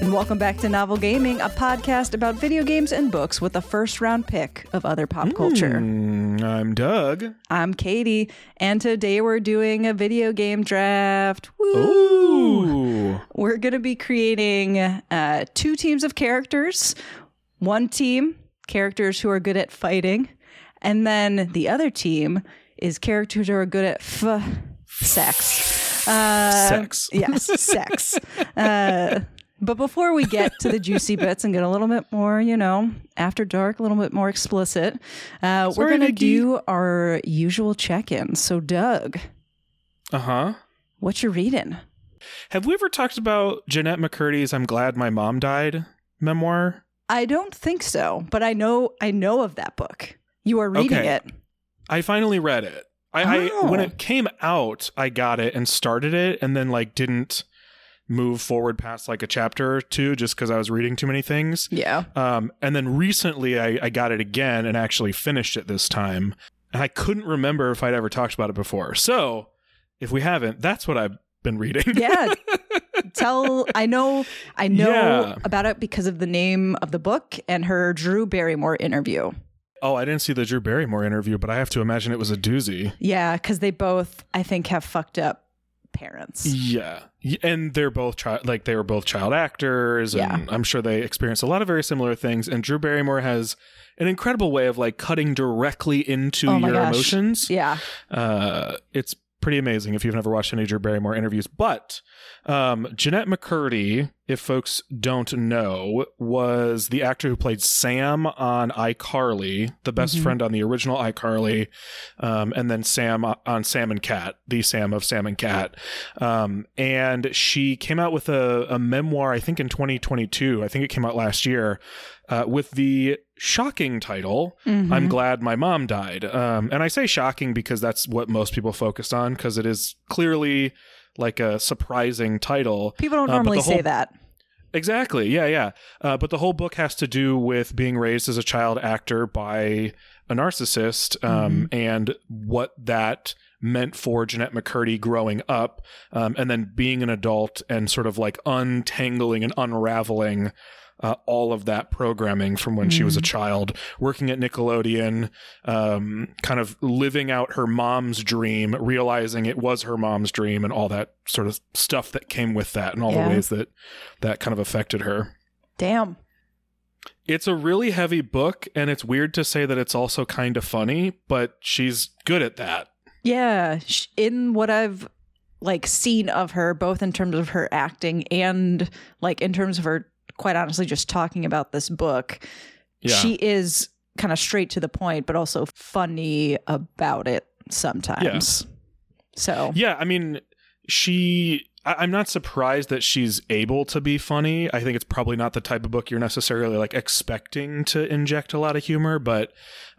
And welcome back to Novel Gaming, a podcast about video games and books with a first round pick of other pop culture. Mm, I'm Doug. I'm Katie, and today we're doing a video game draft. Woo! Ooh. We're going to be creating uh, two teams of characters. One team, characters who are good at fighting, and then the other team is characters who are good at f- sex. Uh, Sex. Yes, sex. Uh, but before we get to the juicy bits and get a little bit more, you know, after dark, a little bit more explicit, uh, we're going to do our usual check in. So, Doug, Uh huh. what you reading? Have we ever talked about Jennette McCurdy's "I'm Glad My Mom Died" memoir? I don't think so, but I know I know of that book. You are reading Okay. it. I finally read it. I, Oh. I when it came out, I got it and started it, and then like didn't move forward past like a chapter or two just because I was reading too many things. Yeah. Um, and then recently, I, I got it again and actually finished it this time, and I couldn't remember if I'd ever talked about it before. So, if we haven't, that's what I've been reading. Yeah. Tell I know I know Yeah. about it because of the name of the book and her Drew Barrymore interview. Oh, I didn't see the Drew Barrymore interview, but I have to imagine it was a doozy. Yeah, because they both I think have fucked up parents. Yeah, and they're both child, like they were both child actors, and Yeah. I'm sure they experienced a lot of very similar things. And Drew Barrymore has an incredible way of like cutting directly into Oh your gosh. emotions. Yeah. Uh, it's pretty amazing if you've never watched any Drew Barrymore interviews. But um, Jennette McCurdy, if folks don't know, was the actor who played Sam on iCarly, the best Mhm. friend on the original iCarly, um, and then Sam on Sam and Cat, the Sam of Sam and Cat. Um, and she came out with a, a memoir, I think in 2022. I think it came out last year. Uh, with the shocking title Mhm. I'm glad my mom died. Um, and I say shocking because that's what most people focus on because it is clearly like a surprising title. People don't Uh, normally the whole- say that. Exactly. Yeah, yeah. Uh, but the whole book has to do with being raised as a child actor by a narcissist um, and what that meant for Jennette McCurdy growing up um, and then being an adult and sort of like untangling and unraveling uh, all of that programming from when she was a child, working at Nickelodeon, um, kind of living out her mom's dream, realizing it was her mom's dream, and all that sort of stuff that came with that, and all Yeah. the ways that that kind of affected her. Damn. It's a really heavy book, and it's weird to say that it's also kind of funny, but she's good at that. Yeah, in what I've like seen of her, both in terms of her acting and like in terms of her, quite honestly, just talking about this book, Yeah. she is kind of straight to the point, but also funny about it sometimes. So Yeah, I mean, she. I- I'm not surprised that she's able to be funny. I think it's probably not the type of book you're necessarily like expecting to inject a lot of humor, but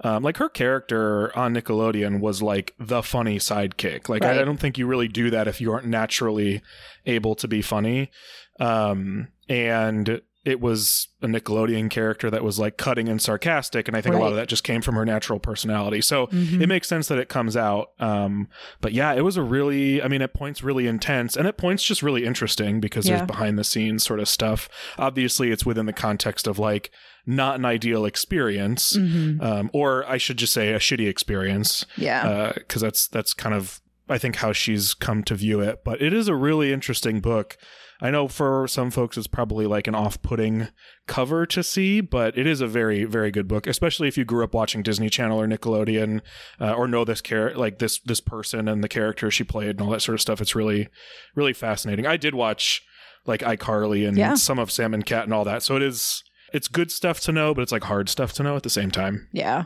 um, like her character on Nickelodeon was like the funny sidekick. Like I, I don't think you really do that if you aren't naturally able to be funny. Um, and it was a Nickelodeon character that was like cutting and sarcastic, and I think a lot of that just came from her natural personality. So Mhm. it makes sense that it comes out. Um, but yeah, it was a really, I mean, at points really intense and at points just really interesting because Yeah. there's behind the scenes sort of stuff. Obviously, it's within the context of like not an ideal experience, Mhm. um, or I should just say a shitty experience, yeah, because that's that's kind of I think how she's come to view it. But it is a really interesting book. I know for some folks it's probably like an off-putting cover to see, but it is a very very good book, especially if you grew up watching Disney Channel or Nickelodeon uh, or know this char- like this this person and the character she played and all that sort of stuff. It's really really fascinating. I did watch like iCarly and Yeah. some of Sam and Cat and all that, so it is it's good stuff to know, but it's like hard stuff to know at the same time. yeah,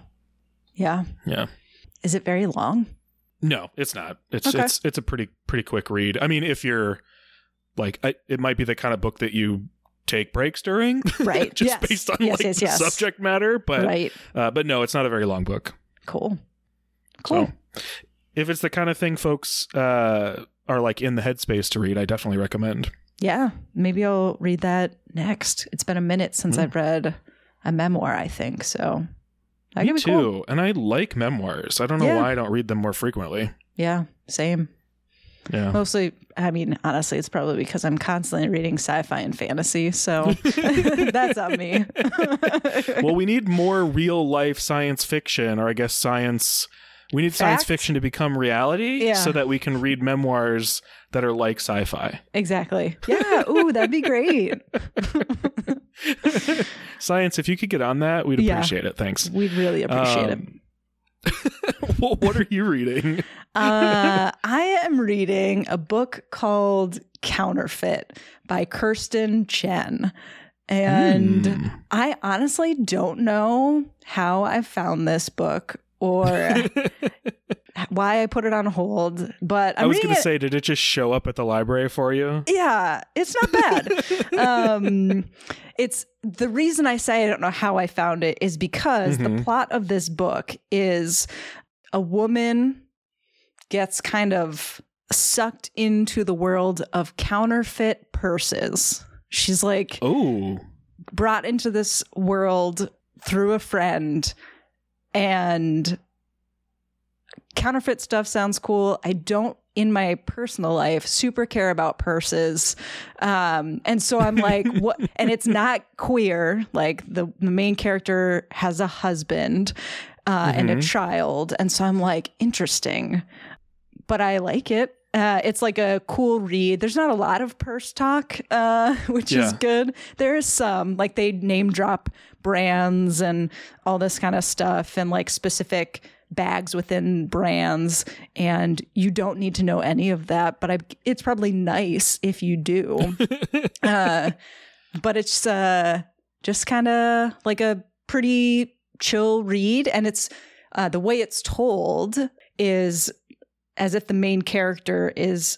yeah. Yeah. Is it very long? No, it's not. It's Okay. it's it's a pretty pretty quick read. I mean, if you're like, I, it might be the kind of book that you take breaks during, Right. just Yes. based on Yes, like yes, the yes. subject matter. But right. uh, but no, it's not a very long book. Cool. Cool. So if it's the kind of thing folks uh, are like in the headspace to read, I definitely recommend. Yeah, maybe I'll read that next. It's been a minute since Mm. I've read a memoir, I think. So that Me too, cool. and I like memoirs. I don't know Yeah. why I don't read them more frequently. Yeah, same. Yeah. Mostly, I mean, honestly, it's probably because I'm constantly reading sci-fi and fantasy, so that's on me. well, we need more real life science fiction, or I guess science. We need science fiction to become reality Yeah. so that we can read memoirs that are like sci fi. exactly. Yeah. Ooh, that'd be great. science, if you could get on that, we'd Yeah. appreciate it. Thanks. We'd really appreciate it. Um, well, what are you reading? Uh, I am reading a book called Counterfeit by Kirstin Chen. And Hmm. I honestly don't know how I found this book or why I put it on hold, but I'm I was going to say, did it just show up at the library for you? yeah, it's not bad. um, it's the reason I say I don't know how I found it is because the Mhm. plot of this book is a woman gets kind of sucked into the world of counterfeit purses. She's like Oh, brought into this world through a friend and counterfeit stuff sounds cool. I don't in my personal life super care about purses. Um and so i'm like what and it's not queer. Like the, the main character has a husband uh and a Mhm. child. And so i'm like interesting. But i like it. Uh, it's like a cool read. There's not a lot of purse talk, uh, which is good. There is some, like they name drop brands and all this kind of stuff, and like specific bags within brands. And you don't need to know any of that, but I, it's probably nice if you do. uh, but it's uh, just kind of like a pretty chill read, and it's uh, the way it's told is as if the main character is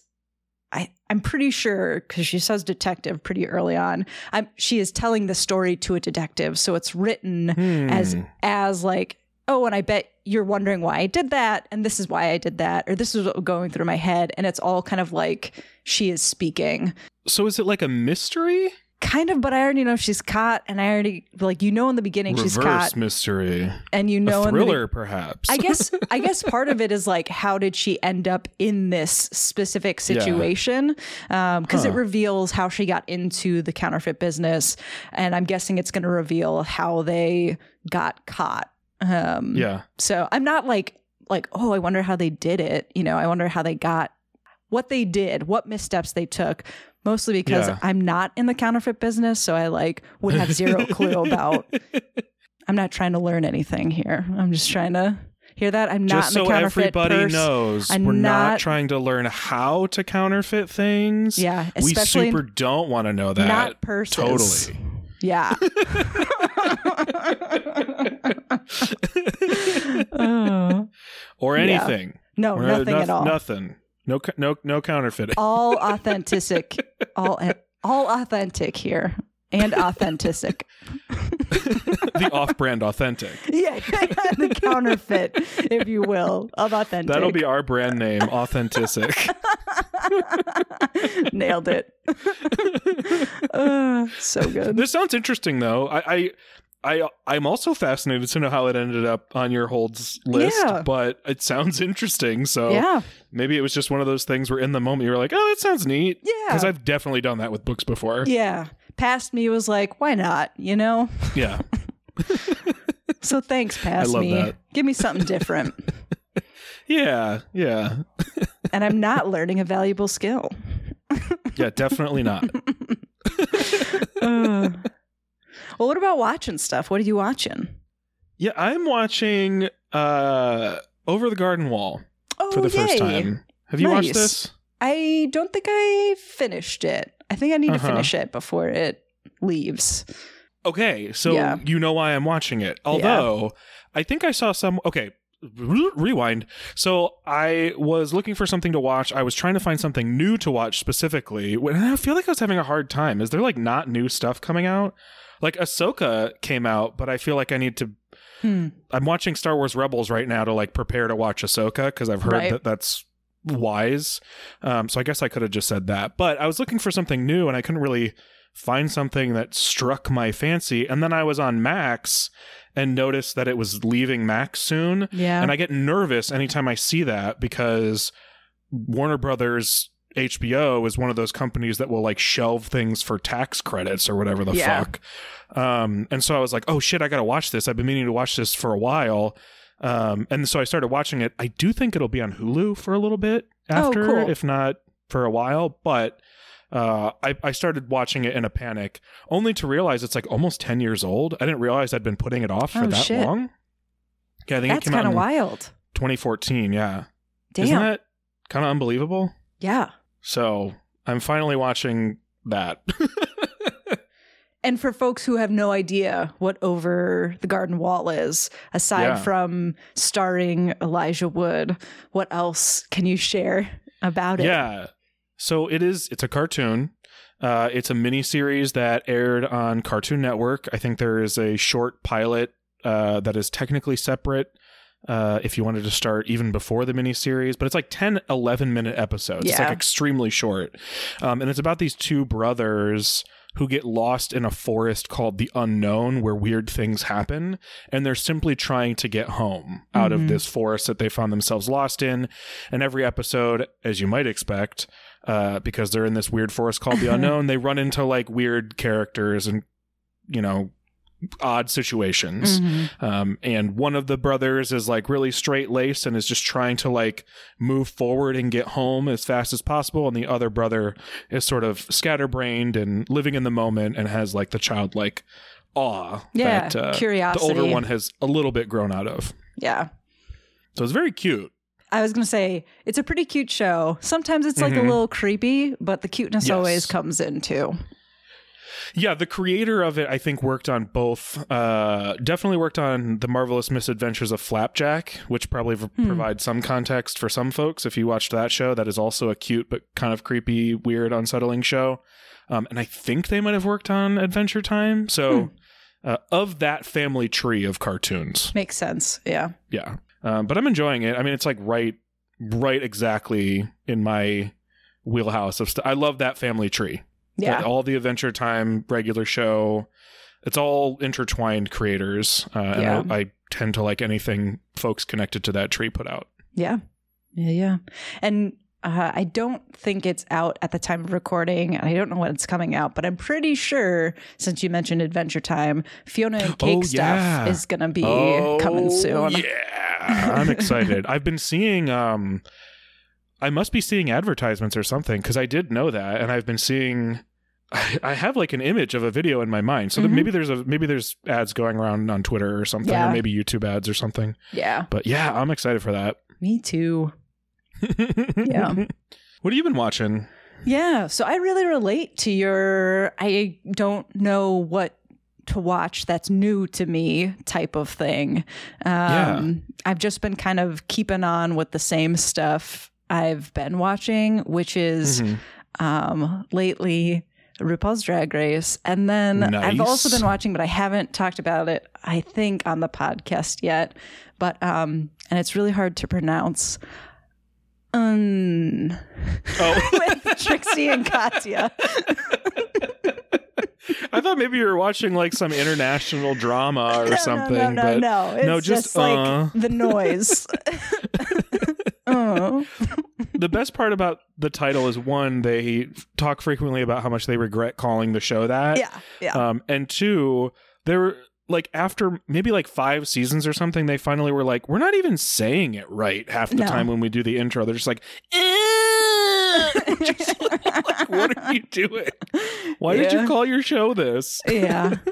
I, I'm pretty sure because she says detective pretty early on. I'm she is telling the story to a detective, so it's written as Hmm. as like, oh, and I bet you're wondering why I did that, and this is why I did that, or this is what was going through my head, and it's all kind of like she is speaking, so is it like a mystery? kind of. But I already know she's caught, and I already like you know in the beginning she's caught, mystery. and you know a in the thriller, perhaps. I guess I guess part of it is like how did she end up in this specific situation? Um, because it Huh. reveals how she got into the counterfeit business, and I'm guessing it's going to reveal how they got caught. Um, yeah. So I'm not like like oh I wonder how they did it. You know I wonder how they got what they did, what missteps they took. Mostly because Yeah. I'm not in the counterfeit business, so I like would have zero clue about I'm not trying to learn anything here. I'm just trying to hear that. I'm not Just in the so everybody purse. knows, I'm we're not, not- trying to learn how to counterfeit things. Yeah, we super don't want to know that. not purses. Totally. Yeah. Oh. or Yeah. anything. no, Or nothing noth- at all. Nothing. No, co- no, no counterfeiting. All authentic. all all authentic here and authentic. the off-brand authentic. Yeah, the counterfeit, if you will, of authentic. That'll be our brand name, Authenticic. nailed it. Uh, so good. this sounds interesting, though. I, I, I, I'm also fascinated to know how it ended up on your holds list. Yeah. But it sounds interesting. So Yeah, maybe it was just one of those things where in the moment you were like, "Oh, that sounds neat." yeah, Because I've definitely done that with books before. yeah. Past me was like, why not? You know. Yeah. So thanks, past me. that. Give me something different. Yeah. Yeah. And I'm not learning a valuable skill. Yeah. Definitely not. Uh. well, what about watching stuff? What are you watching? Yeah, I'm watching uh Over the Garden Wall Oh, for the first time. Have you watched this? I don't think I finished it. I think I need Uh-huh. to finish it before it leaves. Okay, so Yeah. you know why I'm watching it. Although I think I saw some. Okay, rewind. So I was looking for something to watch. I was trying to find something new to watch specifically. When I feel like I was having a hard time. Is there like not new stuff coming out? Like Ahsoka came out, but I feel like I need to. Hmm. I'm watching Star Wars Rebels right now to like prepare to watch Ahsoka because I've heard Right. that that's wise. Um, so I guess I could have just said that. But I was looking for something new and I couldn't really find something that struck my fancy. And then I was on Max and noticed that it was leaving Max soon. Yeah. And I get nervous anytime I see that because Warner Brothers HBO is one of those companies that will like shelve things for tax credits or whatever the Yeah. fuck. Um, and so I was like, oh shit, I got to watch this. I've been meaning to watch this for a while. Um, and so I started watching it. I do think it'll be on Hulu for a little bit Oh, after, cool. if not for a while. But uh, I, I started watching it in a panic, only to realize it's like almost 10 years old. I didn't realize I'd been putting it off for Oh, that shit. long. Yeah, I think That's it came out kind of in wild. 2014. Yeah. Damn. Isn't that kind of unbelievable? yeah. So I'm finally watching that. And for folks who have no idea what Over the Garden Wall is, aside Yeah. from starring Elijah Wood, what else can you share about it? yeah. So it is. It's a cartoon. Uh, it's a mini series that aired on Cartoon Network. I think there is a short pilot uh, that is technically separate. Uh, if you wanted to start even before the miniseries, but it's like 10, 11 minute episodes. Yeah. It's like extremely short. Um, and it's about these two brothers who get lost in a forest called the unknown where weird things happen. And they're simply trying to get home out Mhm. of this forest that they found themselves lost in. And every episode, as you might expect, uh, because they're in this weird forest called the unknown, they run into like weird characters and, you know, odd situations. Mhm. Um, and one of the brothers is like really straight laced and is just trying to like move forward and get home as fast as possible. And the other brother is sort of scatterbrained and living in the moment and has like the childlike awe Yeah. that uh, the older one has a little bit grown out of. Yeah. So it's very cute. I was going to say, it's a pretty cute show. Sometimes it's like a Mhm. little creepy, but the cuteness Yes. always comes in too. Yeah, the creator of it, I think, worked on both. Uh, definitely worked on the marvelous misadventures of Flapjack, which probably v- Hmm. provides some context for some folks. If you watched that show, that is also a cute but kind of creepy, weird, unsettling show. Um, and I think they might have worked on Adventure Time. So, uh, of that family tree of cartoons, Makes sense. Yeah. yeah. Um, but I'm enjoying it. I mean, it's like right, right, exactly in my wheelhouse of stuff. I love that family tree Yeah. all the Adventure Time regular show. It's all intertwined creators, uh, Yeah. and I, I tend to like anything folks connected to that tree put out. Yeah. Yeah. Yeah. And uh, I don't think it's out at the time of recording, and I don't know when it's coming out, but I'm pretty sure, since you mentioned Adventure Time, Fiona and Cake Oh, stuff is going to be Oh, coming soon. Yeah, I'm excited. I've been seeing. Um, I must be seeing advertisements or something because I did know that, and I've been seeing. I, I have like an image of a video in my mind, so that Mhm. maybe there's a maybe there's ads going around on Twitter or something, Yeah. or maybe YouTube ads or something. Yeah. But yeah, I'm excited for that. Me too. Yeah. What have you been watching? Yeah. So I really relate to your, I don't know what to watch that's new to me type of thing. Um, I've just been kind of keeping on with the same stuff I've been watching, which is Mhm. um, lately RuPaul's Drag Race. And then I've also been watching, but I haven't talked about it, I think, on the podcast yet. But, um, and it's really hard to pronounce. Um, Oh. with Trixie and Katya. I thought maybe you were watching like some international drama or no, something. No, no, but no, no. It's no, just, just, like uh. the noise. oh. the best part about the title is one, they talk frequently about how much they regret calling the show that. Yeah, yeah. Um, and two, they're like after maybe like five seasons or something, they finally were like, we're not even saying it right half the No. time when we do the intro. They're just like, "Eh." Just like, what are you doing? Why did you call your show this? yeah.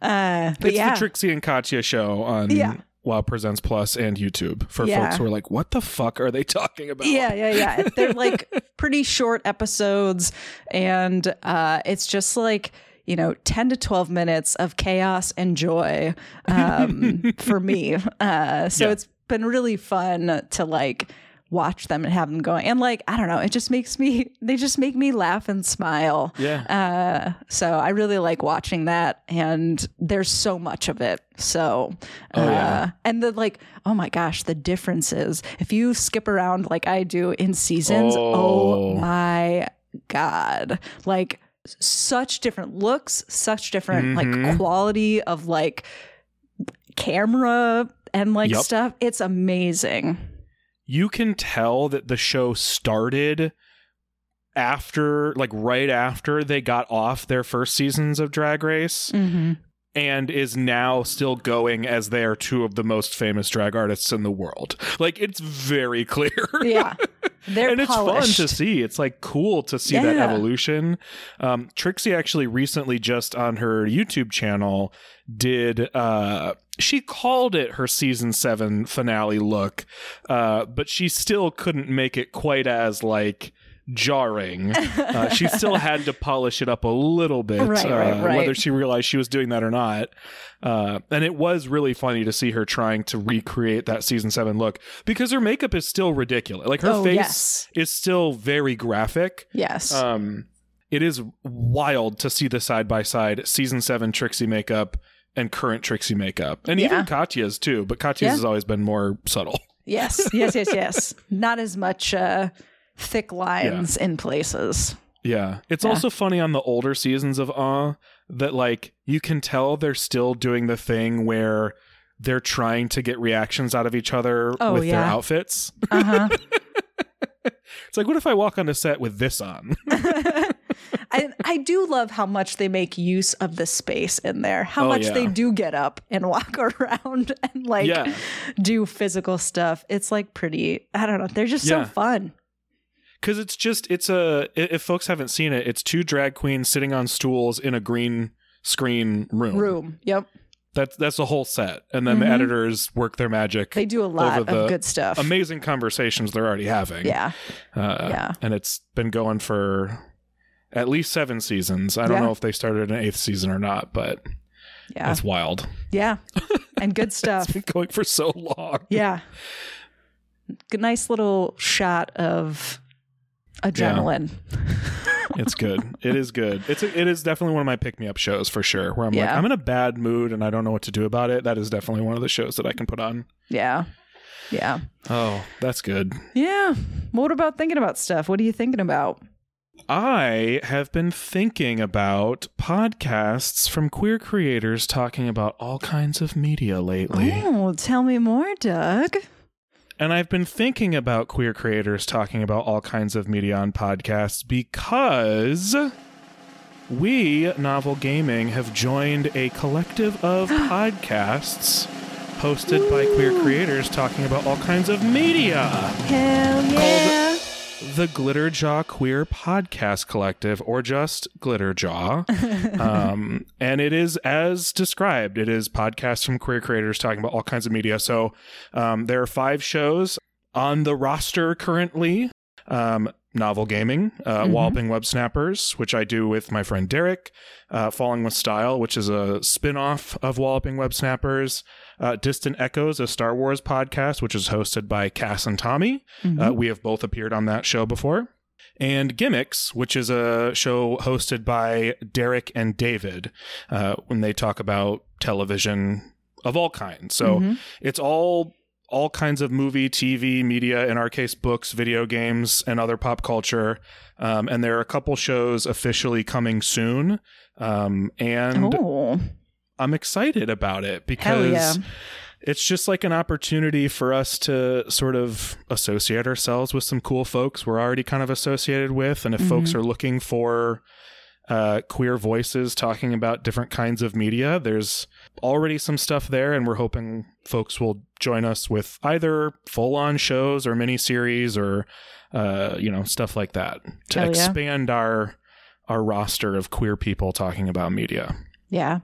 Uh, but it's yeah, the Trixie and Katya show on Yeah. Wow Presents Plus and YouTube for Yeah. folks who are like, what the fuck are they talking about? Yeah, yeah, yeah. They're like pretty short episodes, and uh, it's just like you know, ten to twelve minutes of chaos and joy um, for me. Uh, so Yeah. it's been really fun to like watch them and have them going, and like I don't know, it just makes me. They just make me laugh and smile. Yeah. Uh, so I really like watching that, and there's so much of it. So, uh, Oh, yeah. and the like, oh my gosh, the differences. If you skip around like I do in seasons, oh, Oh. my god, like such different looks, such different like Mhm. quality of like camera and like Yup. stuff. It's amazing. you can tell that the show started after like right after they got off their first seasons of drag race Mm-hmm. And is now still going as they are two of the most famous drag artists in the world. Like it's very clear. Yeah, they're and it's fun to see. It's like cool to see that evolution. Um, Trixie actually recently just on her YouTube channel did uh she called it her season seven finale look, uh, but she still couldn't make it quite as like jarring. Uh, she still had to polish it up a little bit, Right, right, uh, right. whether she realized she was doing that or not. Uh, and it was really funny to see her trying to recreate that season seven look because her makeup is still ridiculous. Like her oh face yes, is still very graphic. yes. Um, it is wild to see the side by side season seven Trixie makeup and current Trixie makeup, and Yeah. even Katya's too. But Katya's Yeah. has always been more subtle. Yes, yes, yes, yes. Not as much uh, thick lines in places. Yeah, it's Yeah. also funny on the older seasons of Aw that like you can tell they're still doing the thing where they're trying to get reactions out of each other Oh, with their outfits. Uh huh. It's like, what if I walk on a set with this on? I I do love how much they make use of the space in there. How Oh, much yeah. they do get up and walk around and like Yeah. do physical stuff. It's like pretty. I don't know. They're just Yeah. so fun. Because it's just it's a if folks haven't seen it it's two drag queens sitting on stools in a green screen room Room. Yep. that's that's the whole set and then the Mhm. editors work their magic They do a lot Over the of good stuff. amazing conversations they're already having yeah. uh, Yeah. and it's been going for at least seven seasons i don't Yeah. know if they started an eighth season or not but Yeah. it's wild Yeah. And good stuff. it's been going for so long Yeah. Good, nice little shot of adrenaline. it's good it is good it's a, it is definitely one of my pick me up shows for sure where i'm like i'm in a bad mood and i don't know what to do about it that is definitely one of the shows that i can put on Yeah. Yeah. Oh, that's good. Yeah. What about thinking about stuff? What are you thinking about? I have been thinking about podcasts from queer creators talking about all kinds of media lately. Oh, tell me more, Doug. And I've been thinking about queer creators talking about all kinds of media on podcasts because we, Novel Gaming, have joined a collective of podcasts hosted by queer creators talking about all kinds of media. Hell yeah. The Glitterjaw Queer Podcast Collective, or just Glitterjaw. um, and it is as described. It is podcasts from queer creators talking about all kinds of media. So um, there are five shows on the roster currently. Um, Novel Gaming, uh, Mhm. Walloping Web Snappers, which I do with my friend Derek, uh, Falling with Style, which is a spin off of Walloping Web Snappers, uh, Distant Echoes, a Star Wars podcast, which is hosted by Cass and Tommy. Uh, we have both appeared on that show before. And Gimmicks, which is a show hosted by Derek and David, uh, when they talk about television of all kinds. So Mhm. it's all all kinds of movie, TV, media, in our case, books, video games, and other pop culture. Um, and there are a couple shows officially coming soon. Um, and oh, I'm excited about it hell yeah. because it's just like an opportunity for us to sort of associate ourselves with some cool folks we're already kind of associated with. And if folks Mm-hmm. are looking for uh, queer voices talking about different kinds of media, there's already some stuff there. And we're hoping folks will join us with either full on shows or miniseries or, uh, you know, stuff like that to Hell yeah. expand our. Our roster of queer people talking about media. Yeah.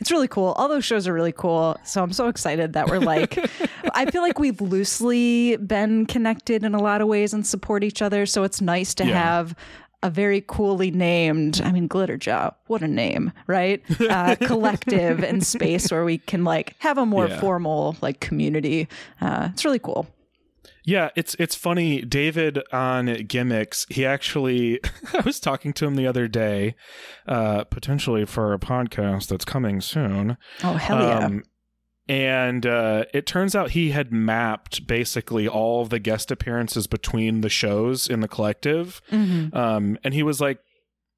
It's really cool. All those shows are really cool. So I'm so excited that we're like, I feel like we've loosely been connected in a lot of ways and support each other. So it's nice to Yeah. have a very coolly named, I mean, Glitterjaw, what a name, right? Uh, collective and space where we can like have a more Yeah. formal like community. Uh, it's really cool. Yeah, it's it's funny. David on gimmicks, he actually I was talking to him the other day, uh, potentially for a podcast that's coming soon. Oh, hell yeah. Um, and uh, it turns out he had mapped basically all the guest appearances between the shows in the collective. Mhm. Um, and he was like,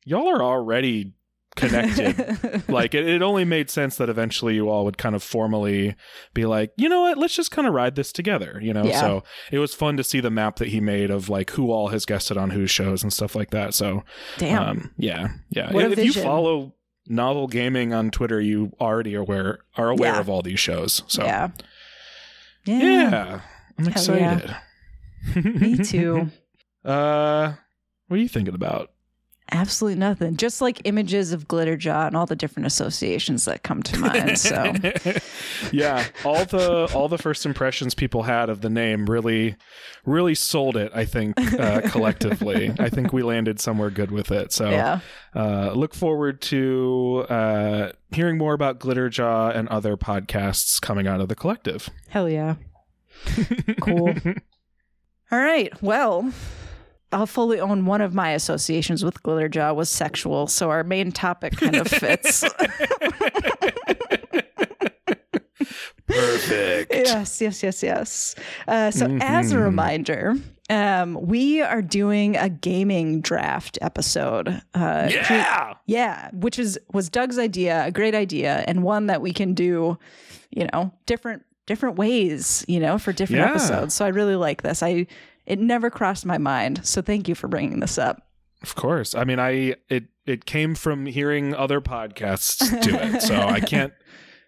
Y'all are already connected. like it, it only made sense that eventually you all would kind of formally be like, you know what, let's just kind of ride this together, you know? Yeah. So it was fun to see the map that he made of like who all has guested on whose shows and stuff like that. So Damn. um yeah, yeah. What a if you follow novel gaming on Twitter, you already are aware are aware Yeah. of all these shows. So yeah. Yeah. yeah. I'm excited. Me too. Uh what are you thinking about? Absolutely nothing. Just like images of Glitterjaw and all the different associations that come to mind. So yeah, all the all the first impressions people had of the name really really sold it, I think, uh, collectively. I think we landed somewhere good with it. So yeah. uh, look forward to uh, hearing more about Glitterjaw and other podcasts coming out of the collective. Hell yeah. Cool. All right. Well, I'll fully own one of my associations with Glitterjaw was sexual, so our main topic kind of fits. Perfect. yes, yes, yes, yes. Uh, so, as a Mhm. reminder, um, we are doing a gaming draft episode. Uh, Yeah. yeah, which is was Doug's idea, a great idea, and one that we can do, you know, different different ways, you know, for different Yeah. episodes. So I really like this. I it never crossed my mind. So thank you for bringing this up. Of course. I mean, I it it came from hearing other podcasts do it, so I can't.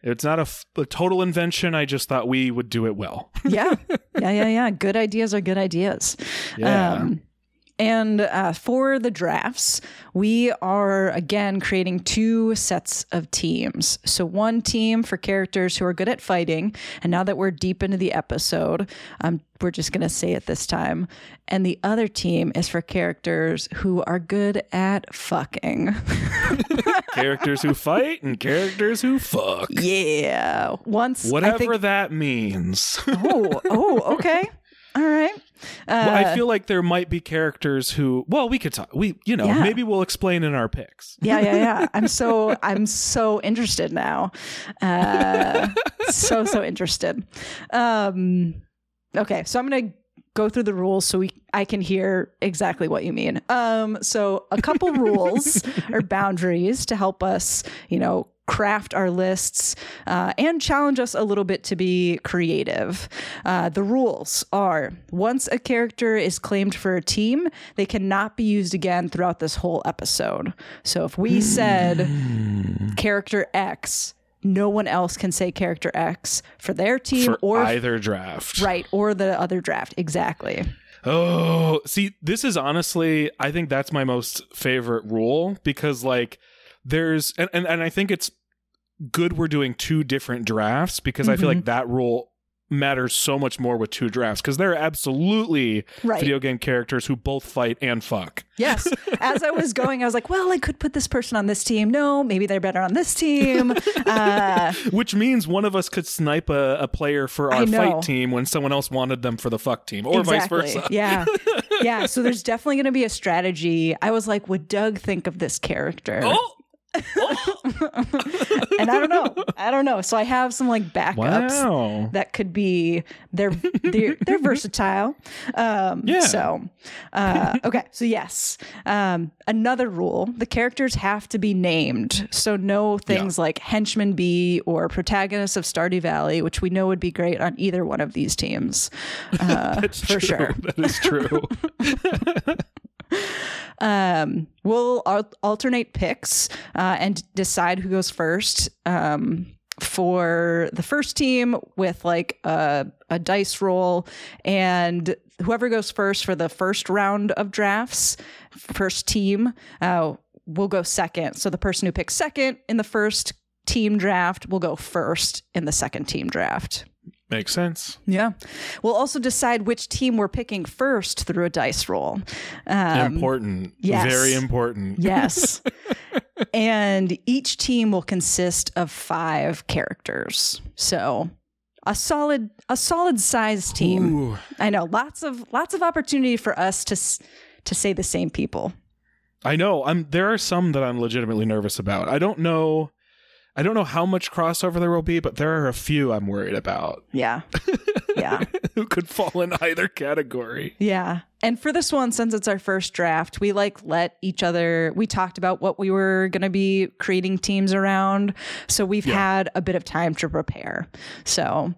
It's not a, f- a total invention. I just thought we would do it well. Yeah, yeah, yeah, yeah. Good ideas are good ideas. Yeah. Um, and uh, for the drafts, we are again creating two sets of teams. So, one team for characters who are good at fighting. And now that we're deep into the episode, um, we're just going to say it this time. And the other team is for characters who are good at fucking. characters who fight and characters who fuck. yeah. Once. I Whatever think- that means. oh, oh, okay. All right. Uh, Well, I feel like there might be characters who, well, we could talk. We, you know, Yeah. maybe we'll explain in our picks. yeah yeah yeah i'm so i'm so interested now uh so so interested um okay so i'm gonna go through the rules so we i can hear exactly what you mean um so a couple rules or boundaries to help us you know craft our lists uh, and challenge us a little bit to be creative. Uh, the rules are once a character is claimed for a team, they cannot be used again throughout this whole episode. So if we said character X, no one else can say character X for their team For or either draft. right or the other draft. Exactly. Oh, see, this is honestly, I think that's my most favorite rule because, like, there's, and, and, and I think it's good we're doing two different drafts because I feel Mm-hmm. like that rule matters so much more with two drafts because there are absolutely Right. video game characters who both fight and fuck. Yes. As I was going, I was like, well, I could put this person on this team. No, maybe they're better on this team. Uh, Which means one of us could snipe a, a player for our fight team when someone else wanted them for the fuck team, or exactly. vice versa. Yeah. Yeah. So there's definitely going to be a strategy. I was like, would Doug think of this character? Oh, And I don't know. I don't know. So I have some like backups. wow. that could be they're they're, they're versatile um Yeah. so uh okay so yes um another rule the characters have to be named so no things like henchman b or protagonist of stardew valley which we know would be great on either one of these teams uh That's for true. sure That is true. um we'll al- alternate picks uh and decide who goes first um for the first team with like a, a dice roll. And whoever goes first for the first round of drafts first team uh will go second. So the person who picks second in the first team draft will go first in the second team draft Makes sense. yeah. We'll also decide which team we're picking first through a dice roll. Um, important. yes. Very important. Yes. and each team will consist of five characters. So a solid a solid size team. Ooh. I know lots of lots of opportunity for us to to say the same people. I know. I'm there are some that I'm legitimately nervous about. I don't know I don't know how much crossover there will be, but there are a few I'm worried about. Yeah. Yeah. who could fall in either category. Yeah. And for this one, since it's our first draft, we like let each other, we talked about what we were going to be creating teams around. So we've Yeah. had a bit of time to prepare. So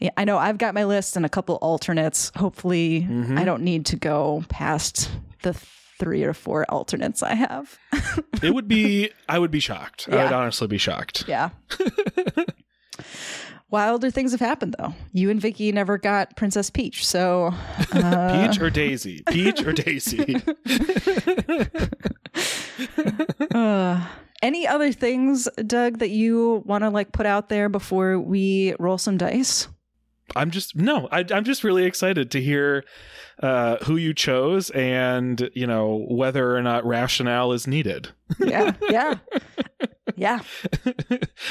yeah, I know I've got my list and a couple alternates. Hopefully, Mhm. I don't need to go past the three or four alternates I have. It would be, I would be shocked. I would honestly be shocked. yeah. Wilder things have happened though. You and Vicky never got Princess Peach, so uh, Peach or Daisy? Peach or Daisy? Uh, any other things, Doug, that you want to like put out there before we roll some dice? I'm just no. I, I'm just really excited to hear uh, who you chose and you know whether or not rationale is needed. Yeah, yeah, yeah.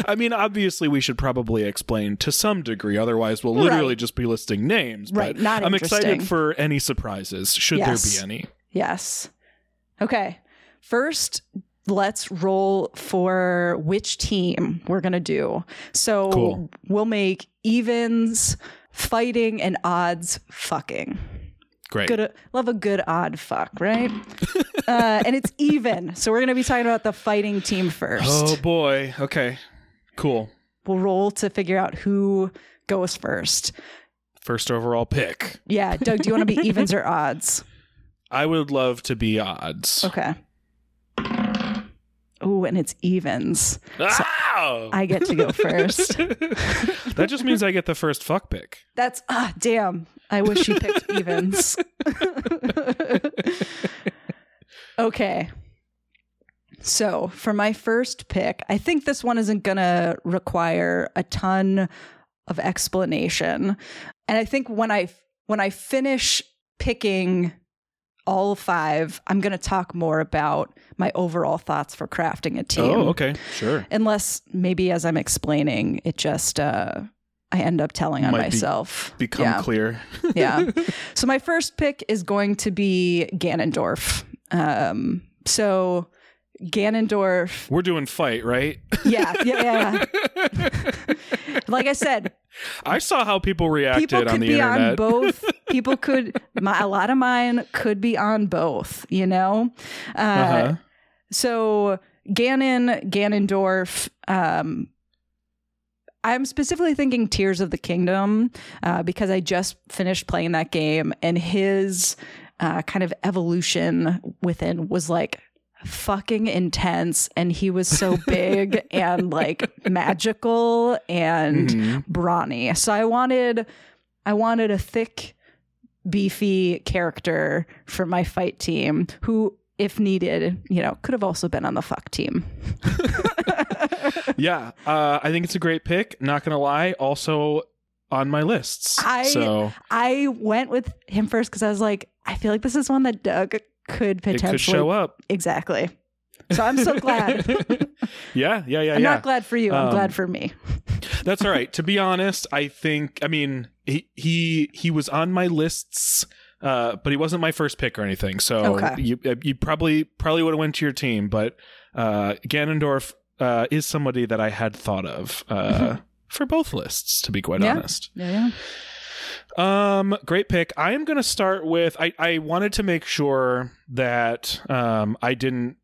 I mean, obviously, we should probably explain to some degree. Otherwise, we'll Right. literally just be listing names. Right, But not I'm excited for any surprises, should Yes. there be any. Yes. Okay. First, let's roll for which team we're gonna do. So Cool. we'll make evens, fighting, and odds fucking. Great. Good, love a good odd fuck, right? uh, and it's even. So we're gonna be talking about the fighting team first. Oh boy. Okay. Cool. we'll roll to figure out who goes first. First overall pick. Yeah, Doug, do you want to be evens or odds? I would love to be odds. Okay. Ooh, and it's evens. Ow! I get to go first. that just means I get the first fuck pick. That's ah damn. I wish you picked evens. okay. So, for my first pick, I think this one isn't going to require a ton of explanation. And I think when I when I finish picking all five, I'm going to talk more about my overall thoughts for crafting a team. Oh, okay. Sure. Unless maybe as I'm explaining, it just uh I end up telling on Might be- myself. Become yeah. clear. yeah. So my first pick is going to be Ganondorf. Um so Ganondorf, We're doing fight, right? yeah, yeah, yeah. like I said, I saw how people reacted people on could the be on internet. both. People could, my, a lot of mine could be on both. You know, uh, uh-huh. So Ganon, Ganondorf. Um, I'm specifically thinking Tears of the Kingdom uh, because I just finished playing that game, and his uh, kind of evolution within was like fucking intense, and he was so big and like magical and Mhm. brawny. So I wanted, I wanted a thick, beefy character for my fight team who, if needed, you know, could have also been on the fuck team. yeah, uh, I think it's a great pick. Not gonna lie, also on my lists. I- so I went with him first because I was like, I feel like this is one that Doug could potentially could show up. exactly. So I'm so glad. yeah, yeah, yeah, I'm yeah. not glad for you. I'm Um, glad for me. That's all right. to be honest, I think. I mean, he he, he was on my lists. Uh, but he wasn't my first pick or anything, so Okay. you you probably probably would have went to your team. But uh, Ganondorf uh, is somebody that I had thought of uh, for both lists, to be quite Yeah. honest. Yeah, Um, great pick. I am going to start with. I I wanted to make sure that um I didn't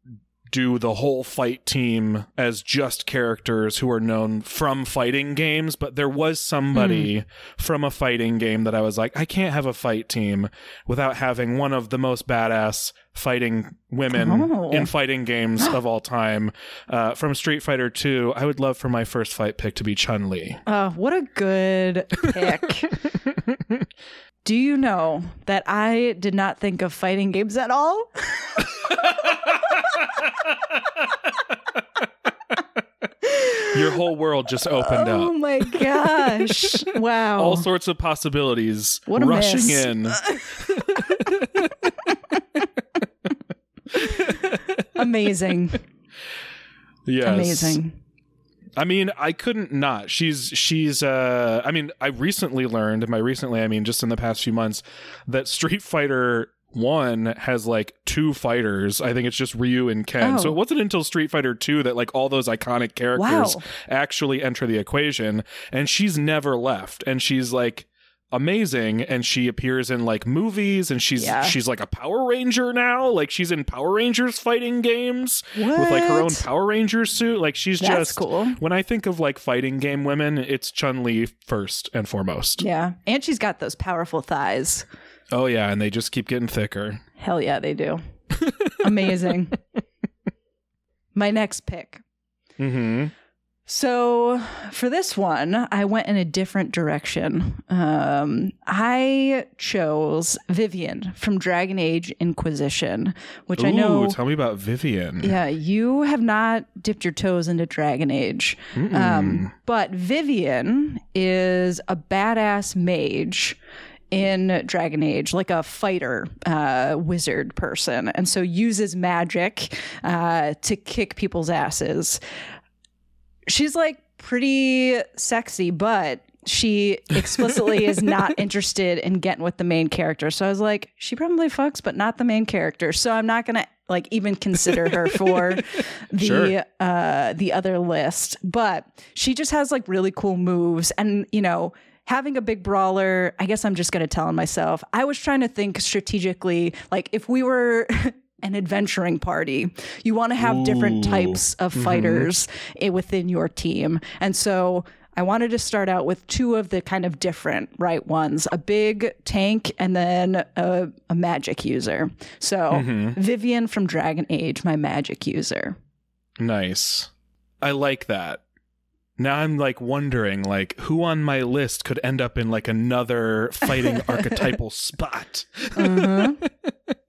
do the whole fight team as just characters who are known from fighting games, but there was somebody Hmm. from a fighting game that I was like, I can't have a fight team without having one of the most badass fighting women Oh. in fighting games of all time. Uh, from Street Fighter 2, I would love for my first fight pick to be Chun Li. Uh, what a good pick. Do you know that I did not think of fighting games at all? Your whole world just opened oh up. Oh my gosh. Wow. All sorts of possibilities What a rushing miss. in. Amazing. Yes. Amazing. I mean, I couldn't not. She's she's uh I mean, I recently learned, my recently I mean just in the past few months, that Street Fighter 1 has like two fighters. I think it's just Ryu and Ken. Oh. So it wasn't until Street Fighter 2 that like all those iconic characters Wow. actually enter the equation and she's never left and she's like amazing and she appears in like movies and she's Yeah. she's like a Power Ranger now. Like she's in Power Rangers fighting games with like her own Power Ranger suit. Like she's That's just cool. when I think of like fighting game women, it's Chun Li first and foremost. Yeah. And she's got those powerful thighs. Oh yeah, and they just keep getting thicker. Hell yeah, they do. Amazing. My next pick. Mm-hmm. So for this one, I went in a different direction. Um, I chose Vivienne from Dragon Age Inquisition, which I know. Tell me about Vivienne. Yeah, you have not dipped your toes into Dragon Age. Um, but Vivienne is a badass mage in Dragon Age, like a fighter uh, wizard person, and so uses magic uh, to kick people's asses. She's like pretty sexy, but she explicitly is not interested in getting with the main character. So I was like, she probably fucks, but not the main character. So I'm not gonna like even consider her for the Sure. uh the other list. But she just has like really cool moves and you know having a big brawler i guess i'm just going to tell on myself i was trying to think strategically like if we were an adventuring party you want to have different types of mm-hmm. fighters i- within your team and so I wanted to start out with two of the kind of different right ones a big tank and then a, a magic user. So, mm-hmm. Vivienne from Dragon Age, my magic user. Nice. I like that. Now I'm like wondering like who on my list could end up in like another fighting archetypal spot. Mhm.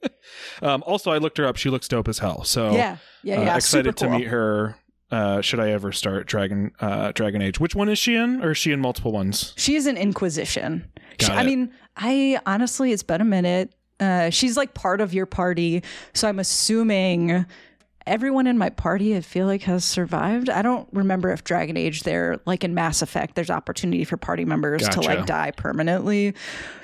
Um, also, I looked her up. She looks dope as hell. So Yeah, yeah, uh, excited super to cool. meet her. Uh, should I ever start Dragon uh, Dragon Age? Which one is she in, or is she in multiple ones? She's an Inquisition. She- I mean, I honestly, it's been a minute. Uh, she's like part of your party, so I'm assuming everyone in my party, I feel like, has survived. I don't remember if Dragon Age, there, like in Mass Effect, there's opportunity for party members to like die permanently.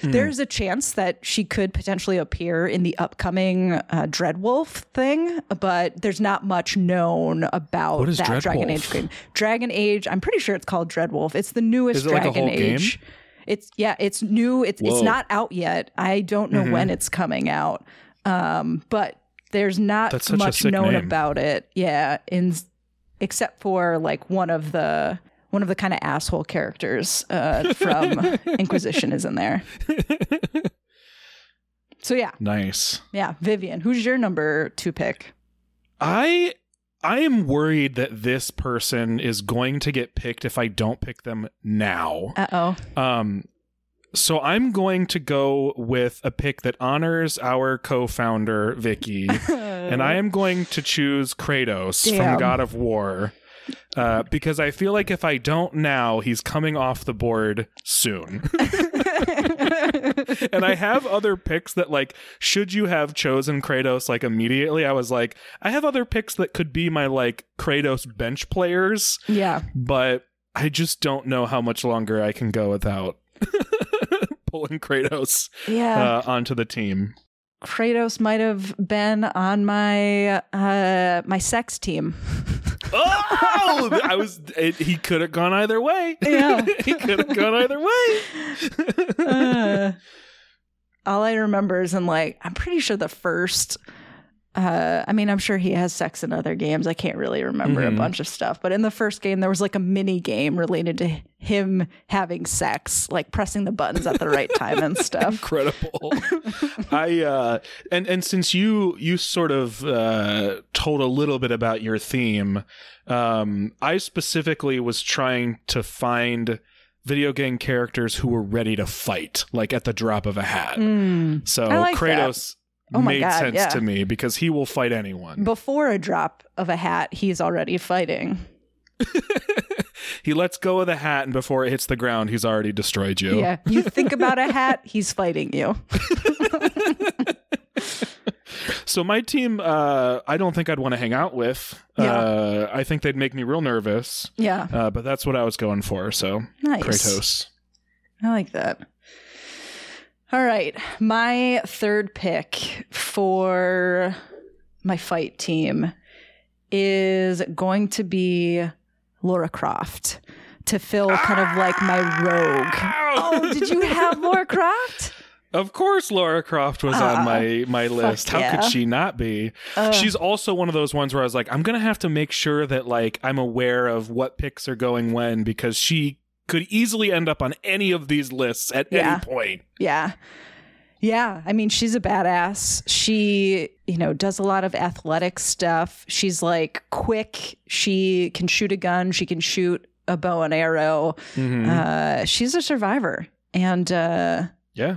Hmm. There's a chance that she could potentially appear in the upcoming uh, Dreadwolf thing, but there's not much known about that Dragon Age game. Dragon Age, I'm pretty sure it's called Dreadwolf. It's the newest it like Dragon game? Age. It's yeah, it's new. It's Whoa. it's not out yet. I don't know Mm-hmm. when it's coming out. Um, but there's not much known name. about it. Yeah, in except for like one of the one of the kind of asshole characters uh, from Inquisition is in there. So yeah, Nice. yeah, Vivienne, who's your number two pick? I I am worried that this person is going to get picked if I don't pick them now. Uh oh. Um, so I'm going to go with a pick that honors our co-founder Vicky, and I am going to choose Kratos Damn. from God of War. Uh, because I feel like if I don't now, he's coming off the board soon. and I have other picks that like should you have chosen Kratos like immediately I was like I have other picks that could be my like Kratos bench players yeah. but I just don't know how much longer I can go without pulling Kratos Yeah. uh, onto the team. Kratos might have been on my uh my sex team. Oh, I was. It, he could have gone either way. Yeah. he could have gone either way. Uh, all I remember is in like I'm pretty sure the first uh I mean I'm sure he has sex in other games. I can't really remember Mhm. a bunch of stuff, but in the first game there was like a mini game related to him having sex, like pressing the buttons at the right time and stuff. Incredible. I uh, and and since you you sort of uh, told a little bit about your theme, um, I specifically was trying to find video game characters who were ready to fight, like at the drop of a hat. Mm. So like Kratos Oh made God, sense yeah. to me because he will fight anyone. Before a drop of a hat, he's already fighting. he lets go of the hat, and before it hits the ground, he's already destroyed you. Yeah. You think about a hat, he's fighting you. So my team, uh, I don't think I'd want to hang out with. Yeah. Uh, I think they'd make me real nervous. Yeah. Uh, but that's what I was going for. So Nice. Kratos. I like that. All right. My third pick for my fight team is going to be Laura Croft. to fill kind of like my rogue. Oh, did you have Laura Croft? Of course, Laura Croft was on Ah, my my list. How yeah. could she not be? Ugh. She's also one of those ones where I was like, I'm gonna have to make sure that like I'm aware of what picks are going when because she could easily end up on any of these lists at Yeah. any point. Yeah. Yeah, I mean she's a badass. She, you know, does a lot of athletic stuff. She's like quick. She can shoot a gun, she can shoot a bow and arrow. Mhm. Uh she's a survivor. And uh yeah.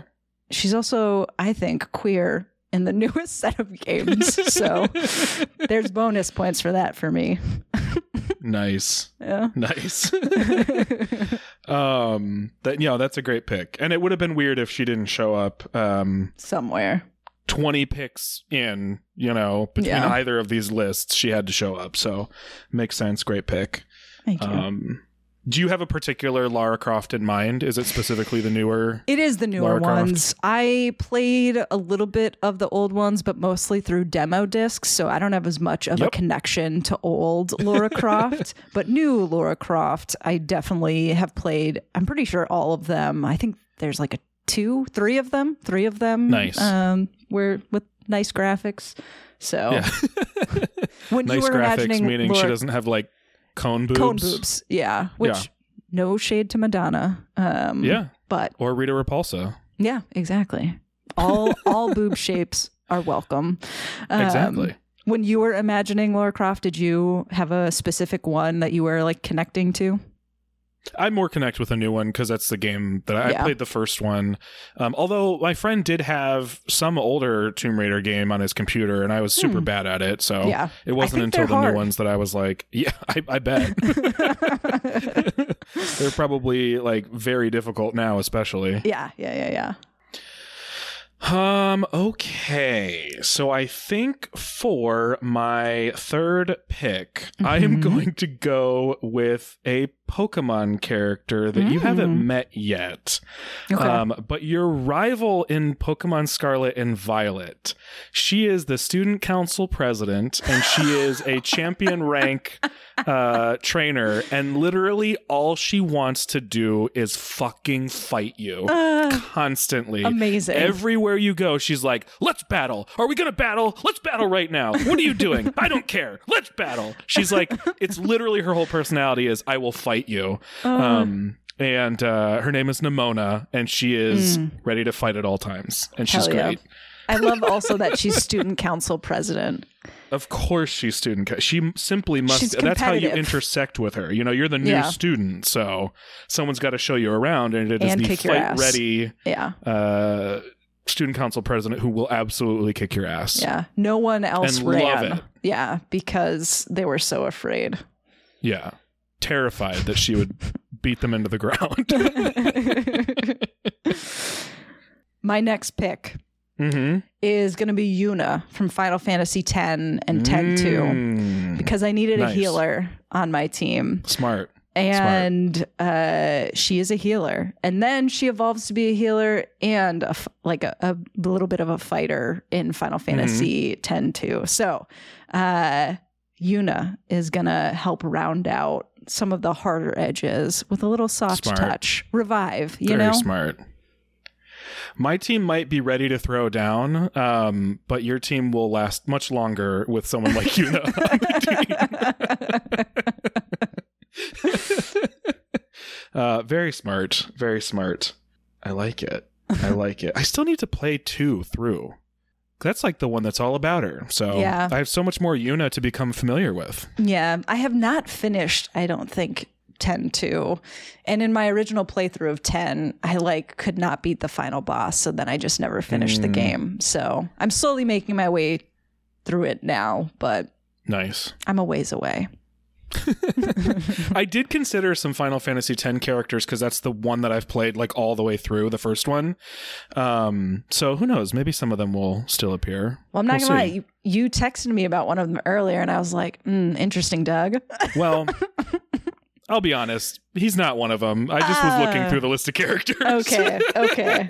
she's also, I think, queer in the newest set of games. so there's bonus points for that for me. nice. Yeah. Nice. um that you know, that's a great pick. And it would have been weird if she didn't show up um Somewhere. 20 picks in, you know, between Yeah. either of these lists, she had to show up. So makes sense. Great pick. Thank you. Um, do you have a particular Lara Croft in mind? Is it specifically the newer? It is the newer Lara Croft. ones. I played a little bit of the old ones, but mostly through demo discs, so I don't have as much of a connection to old Laura Croft. but new Laura Croft, I definitely have played. I'm pretty sure all of them. I think there's like a two, three of them, three of them. Nice. Um, were with nice graphics. So Yeah. when you nice were graphics, imagining meaning she doesn't have like cone boobs. cone boobs, yeah. Which Yeah. no shade to Madonna. Um, Yeah. but Or Rita Repulsa. yeah, exactly. All all boob shapes are welcome. Um, Exactly. When you were imagining Laura Croft, did you have a specific one that you were like connecting to? I more connect with a new one because that's the game that I, Yeah. I played the first one. Um, although my friend did have some older Tomb Raider game on his computer, and I was super Hmm. bad at it. So Yeah. it wasn't until the hard. new ones that I was like, yeah, I, I bet. They're probably like very difficult now, especially. yeah, yeah, yeah, yeah. Um, okay. So I think for my third pick, I am Mhm. going to go with a Pokemon character that you haven't Mm. met yet. Okay. Um, but your rival in Pokemon Scarlet and Violet. She is the student council president and she is a champion rank uh, trainer. And literally all she wants to do is fucking fight you Uh, constantly. amazing. Everywhere you go, she's like, let's battle. Are we going to battle? Let's battle right now. What are you doing? I don't care. Let's battle. She's like, it's literally her whole personality is, I will fight you. Uh, Um, and uh, her name is Nemona, and she is ready to fight at all times. And she's Mm. Yeah. great. I love also that she's student council president. Of course, she's student. co- She simply must. She's That's how you intersect with her. You know, you're the new Yeah. student, so someone's got to show you around, and it is And the fight ready Yeah, uh, student council president who will absolutely kick your ass. yeah. No one else And love ran. it. Yeah, because they were so afraid. Yeah. Terrified that she would beat them into the ground. My next pick mm-hmm. is going to be Yuna from Final Fantasy X and X two Mm. because I needed Nice. a healer on my team. Smart. And uh, she is a healer. And then she evolves to be a healer and a f- like a, a little bit of a fighter in Final Mm-hmm. Fantasy X too. So uh, Yuna is going to help round out some of the harder edges with a little soft Smart. touch. Revive, you Very know? smart. My team might be ready to throw down, um, but your team will last much longer with someone like you know. uh, very smart. Very smart. I like it. I like it. I still need to play two through. That's like the one that's all about her. So Yeah. I have so much more Yuna to become familiar with. Yeah, I have not finished, I don't think, 10 2. And in my original playthrough of 10, I like could not beat the final boss, so then I just never finished the Mm. game. So I'm slowly making my way through it now, but Nice. I'm a ways away. I did consider some Final Fantasy X characters because that's the one that I've played like all the way through the first one. Um, so who knows? Maybe some of them will still appear. Well, I'm not We'll gonna lie. You, you texted me about one of them earlier, and I was like, mm, "Interesting, Doug." Well, I'll be honest. He's not one of them. I just was looking through the list of characters. okay, okay.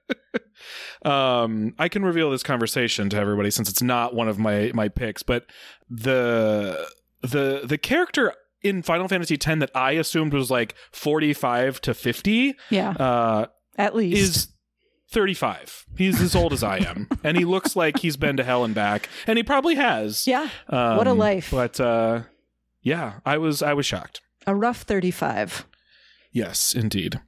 um, I can reveal this conversation to everybody since it's not one of my my picks, but the the the character in Final Fantasy X that I assumed was like 45 to 50 Yeah, uh, at least. is 35. He's as old as I am, and he looks like he's been to hell and back, and he probably has. yeah, Um, What a life. But uh, yeah, I was I was shocked. a rough 35. Yes, indeed.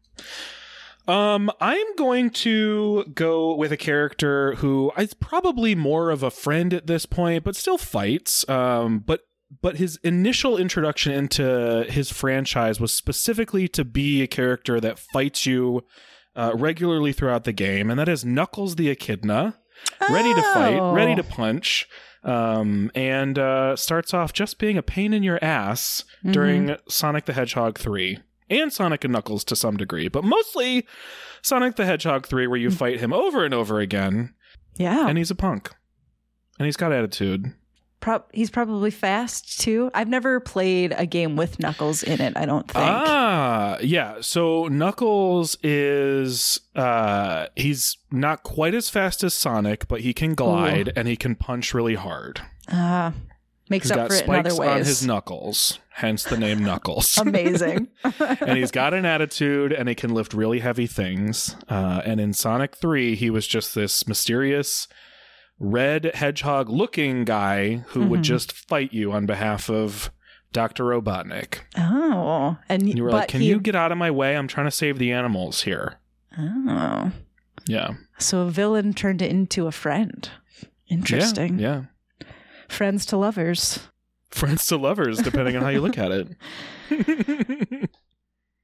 Um, I'm going to go with a character who is probably more of a friend at this point, but still fights. Um, but but his initial introduction into his franchise was specifically to be a character that fights you uh, regularly throughout the game, and that is Knuckles the Echidna, ready to fight, Oh. ready to punch, um, and uh, starts off just being a pain in your ass Mm-hmm. during Sonic the Hedgehog 3 and Sonic and Knuckles to some degree, but mostly Sonic the Hedgehog 3 where Mm. you fight him over and over again Yeah. and he's a punk. And he's got attitude. Prob- he's probably fast too. I've never played a game with Knuckles in it, I don't think. Ah, yeah. So Knuckles is uh he's not quite as fast as Sonic, but he can glide and he can punch really hard. Uh, makes He's up got for it in other ways. on his knuckles, hence the name Knuckles. Amazing. and he's got an attitude and he can lift really heavy things. Uh, and in Sonic 3, he was just this mysterious red hedgehog looking guy who would Mhm. just fight you on behalf of Dr. Robotnik. oh, and you were but like, Can he- you get out of my way? I'm trying to save the animals here. Oh, Yeah. so a villain turned into a friend. Interesting. Yeah. yeah. Friends to lovers. Friends to lovers, depending on how you look at it.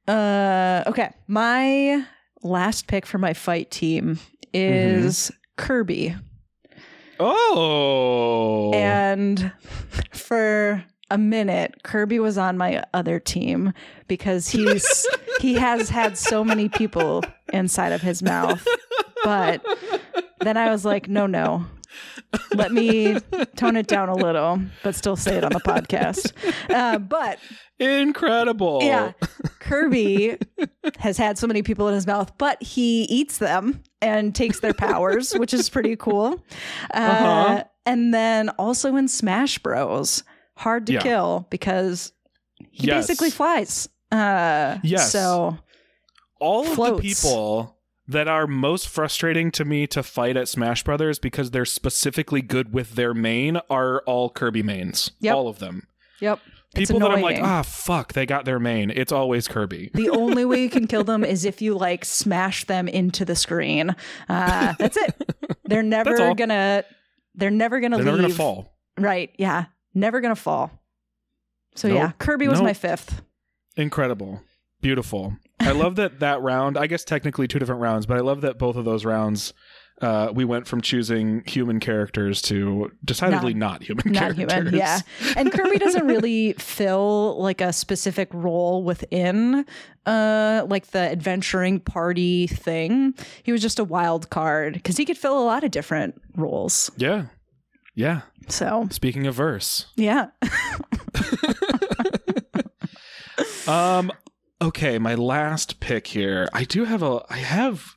Uh, okay. My last pick for my fight team is Kirby. Oh. And for a minute, Kirby was on my other team because he's he has had so many people inside of his mouth. But then I was like, no, no. Let me tone it down a little, but still say it on the podcast. Uh, but Incredible. yeah, Kirby has had so many people in his mouth, but he eats them and takes their powers, which is pretty cool. Uh, Uh-huh. And then also in Smash Bros, hard to Yeah. kill because he Yes. basically flies. Uh, Yes. So all of the people that are most frustrating to me to fight at Smash Brothers because they're specifically good with their main are all Kirby mains. Yep. All of them. yep, People that I'm like, ah, fuck, they got their main. It's always Kirby. The only way you can kill them is if you like smash them into the screen. Uh, that's it. They're never gonna. They're never gonna They're leave. never gonna fall. Right. Yeah. Never gonna fall. So Nope. yeah, Kirby was Nope. my fifth. Incredible. Beautiful. I love that that round, I guess technically two different rounds, but I love that both of those rounds uh, we went from choosing human characters to decidedly not, human Not characters. human. Yeah. And Kirby doesn't really fill like a specific role within uh like the adventuring party thing. He was just a wild card because he could fill a lot of different roles. Yeah. Yeah. So Speaking of verse. yeah. Um okay, my last pick here. I do have a I have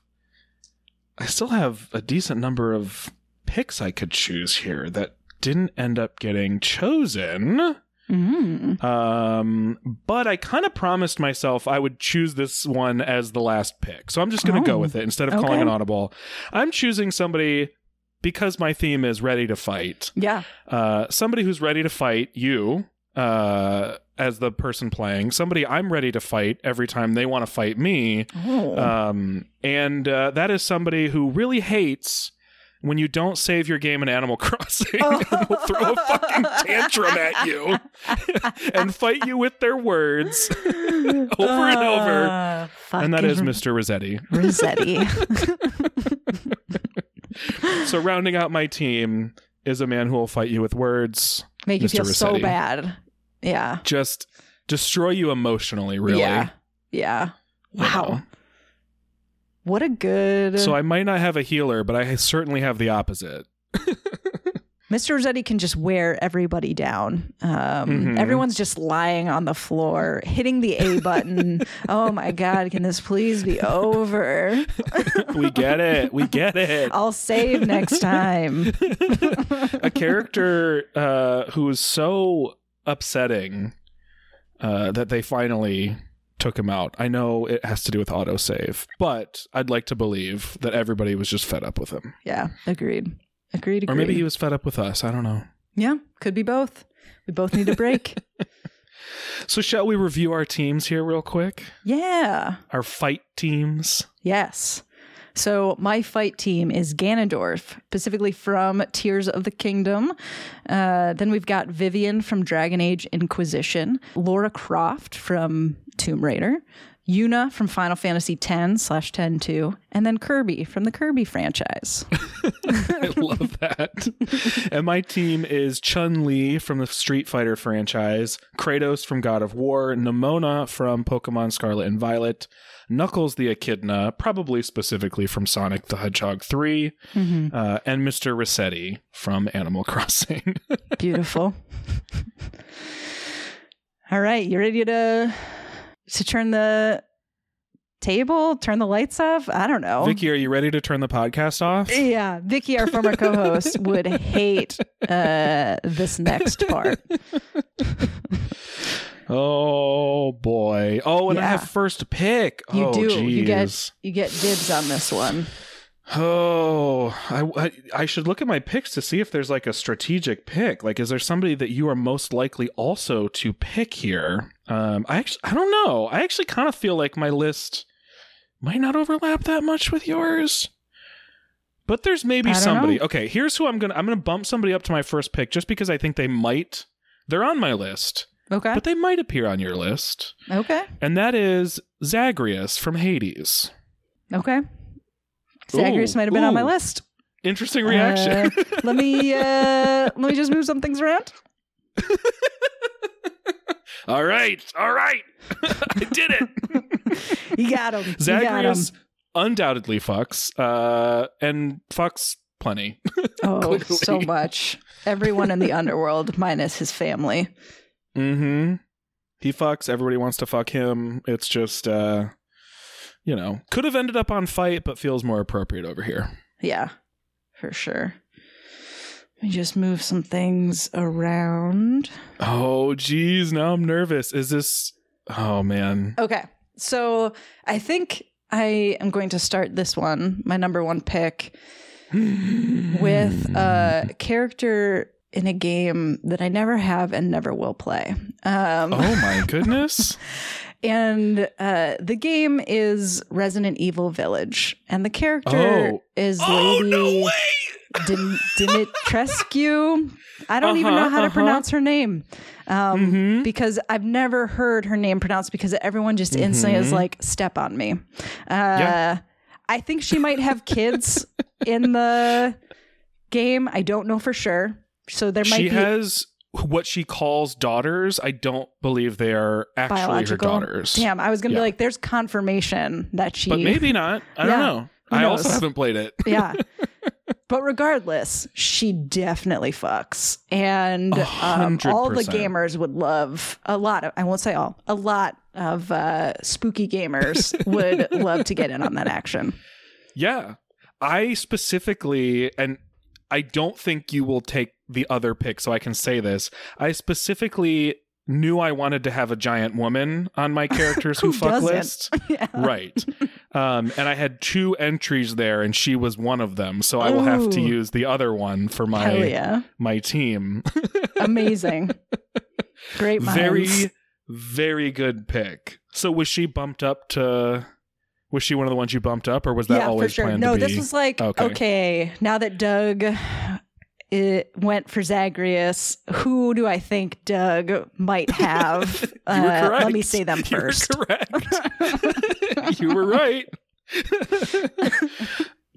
I still have a decent number of picks I could choose here that didn't end up getting chosen. Mm. Um but I kind of promised myself I would choose this one as the last pick. So I'm just going to Oh, go with it instead of calling okay. an audible. I'm choosing somebody because my theme is ready to fight. Yeah. Uh somebody who's ready to fight you uh as the person playing. Somebody i'm ready to fight every time they want to fight me. Oh. um and uh, that is somebody who really hates when you don't save your game in animal crossing and will throw a fucking tantrum at you and fight you with their words over and over. Uh, and that is mr Resetti. Resetti. so rounding out my team is a man who will fight you with words Make you Mr. feel so bad. Yeah. just destroy you emotionally really Yeah. Yeah. You Wow. What a good. So I might not have a healer, but I certainly have the opposite. Mr. Resetti can just wear everybody down. Um, Mhm. Everyone's just lying on the floor, hitting the A button. oh my God, can this please be over? we get it. We get it. I'll save next time. a character uh, who is so upsetting uh, that they finally took him out. I know it has to do with autosave, but I'd like to believe that everybody was just fed up with him. Yeah, agreed. Agreed. agreed. Or maybe he was fed up with us. I don't know. Yeah, could be both. We both need a break. So, shall we review our teams here real quick? yeah. Our fight teams. Yes. So my fight team is Ganondorf, specifically from Tears of the Kingdom. Uh, then we've got Vivienne from Dragon Age Inquisition, Laura Croft from Tomb Raider, Yuna from Final Fantasy X slash 10 2, and then Kirby from the Kirby franchise. I love that. and my team is Chun Li from the Street Fighter franchise, Kratos from God of War, Nemona from Pokemon Scarlet and Violet, Knuckles the Echidna, probably specifically from Sonic the Hedgehog 3, uh, and Mr. Resetti from Animal Crossing. Beautiful. All right, you ready to to turn the table, turn the lights off? I don't know. Vicky, are you ready to turn the podcast off? Yeah, Vicky, our former co-host, would hate uh, this next part. Oh boy. Oh, and I have first pick. You oh, do. You get you get dibs on this one. Oh, I, I I should look at my picks to see if there's like a strategic pick. Like, is there somebody that you are most likely also to pick here? Um, I actually I don't know. I actually kind of feel like my list might not overlap that much with yours. But there's maybe somebody. know. Okay, here's who I'm gonna I'm gonna bump somebody up to my first pick just because I think they might. They're on my list, Okay. but they might appear on your list, Okay. and that is Zagreus from Hades. Okay. Zagreus might have been on my list. Interesting reaction. Uh, let me uh, let me just move some things around. All right, all right, I did it. You got him. You got him. Zagreus undoubtedly fucks, uh, and fucks plenty. Oh, so much. Everyone in the underworld minus his family. mm-hmm. He fucks. Everybody wants to fuck him. It's just, uh, you know, could have ended up on fight, but feels more appropriate over here. Yeah, for sure. Let me just move some things around. Oh, geez, now I'm nervous. Is this? Oh man. Okay. So I think I am going to start this one, my number one pick, with a character in a game that I never have and never will play. Um, Oh my goodness. And uh, the game is Resident Evil Village, and the character Oh. is oh Lady no. Dim- Dimitrescu. I don't even Uh-huh, know how to uh-huh. pronounce her name um, Mhm. because I've never heard her name pronounced because everyone just instantly is Mhm. like, step on me. Uh, Yeah. I think she might have kids in the game. I don't know for sure. So there might she be has what she calls daughters. I don't believe they are actually her daughters. Damn, I was gonna Yeah. be like, there's confirmation that she But maybe not. I don't know. I also haven't played it. yeah. But regardless, she definitely fucks. And um, all the gamers would love a lot of, I won't say all, a lot of uh, spooky gamers would love to get in on that action. Yeah. I specifically, and I don't think you will take the other pick, so I can say this. I specifically knew I wanted to have a giant woman on my characters who, Who fuck doesn't? list. yeah. Right. Um, and I had two entries there, and she was one of them. So I will have to use the other one for my yeah. my team. Amazing. Great minds. very very good pick so was she bumped up to was she one of the ones you bumped up or was that yeah, always for sure. planned No, to this was like, Okay. okay. now that Doug it went for Zagreus, who do I think Doug might have? you were Uh, correct Let me say them You were first. correct you were right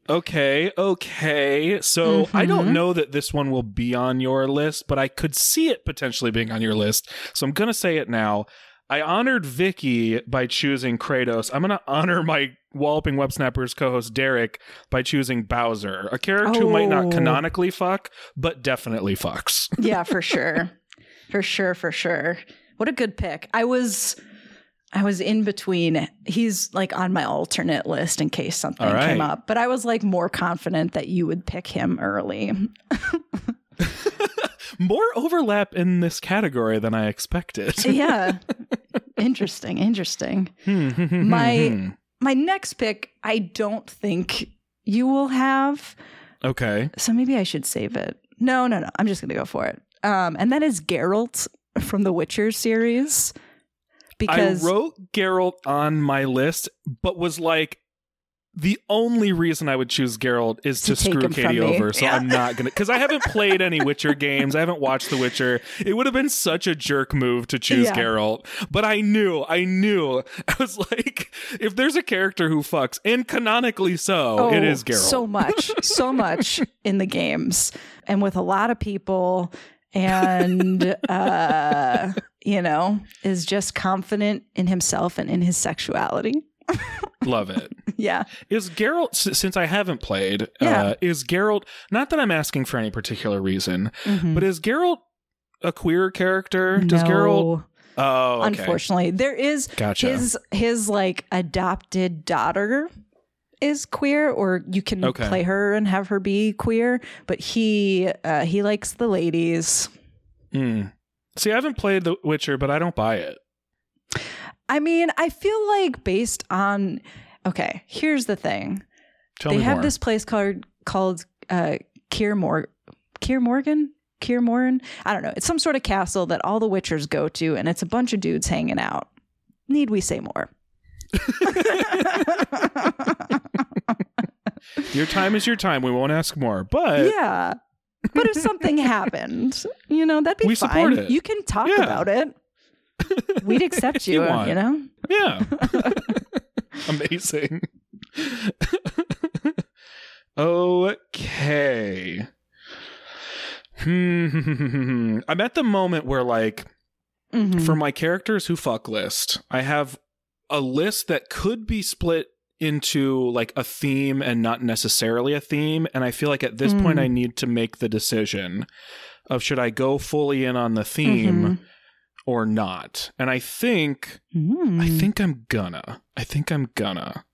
okay okay so i don't Mhm. know that this one will be on your list but i could see it potentially being on your list so i'm gonna say it now I honored Vicky by choosing Kratos. I'm going to honor my Walloping Web Snappers co-host Derek by choosing Bowser, a character who might not Oh. canonically fuck, but definitely fucks. yeah, for sure. For sure, for sure. What a good pick. I was I was in between. He's like on my alternate list in case something right. came up, but I was like more confident that you would pick him early. More overlap in this category than I expected. yeah. interesting. Interesting. Hmm, My- My next pick, I don't think you will have. okay. So maybe I should save it. No, no, no. I'm just going to go for it. Um, and that is Geralt from the Witcher series. Because I wrote Geralt on my list, but was like, the only reason I would choose Geralt is to, To screw Katie over. So Yeah. I'm not gonna because I haven't played any Witcher games. I haven't watched The Witcher. It would have been such a jerk move to choose Yeah. Geralt. But I knew, I knew. I was like, if there's a character who fucks, and canonically so, it is Geralt. Oh, So much, so much in the games, and with a lot of people, and uh, you know, is just confident in himself and in his sexuality. Love it. Yeah, Is Geralt since I haven't played? Yeah. Uh, is Geralt not that I'm asking for any particular reason, Mhm. but is Geralt a queer character? Does no, Geralt? Oh, okay. unfortunately, there is Gotcha. his his like adopted daughter is queer or you can Okay. play her and have her be queer but he uh he likes the ladies Hmm. See, I haven't played The Witcher, but I don't buy it. I mean i feel like based on okay here's the thing Tell they have more. this place called called uh Kier Mor Kier Morgan Kier Morin i don't know it's some sort of castle that all the witchers go to and it's a bunch of dudes hanging out need we say more Your time is your time. We won't ask more. But yeah. But if something happened, you know, that'd be We fine. support it. You can talk Yeah. about it. We'd accept you you, want. you know? yeah, amazing. okay. Hmm. I'm at the moment where, like, Mhm. for my characters who fuck list, I have a list that could be split into like a theme and not necessarily a theme. And I feel like at this point, Mm. I need to make the decision of should I go fully in on the theme Mhm. Or not. And I think Mm. I think I'm gonna. I think I'm gonna.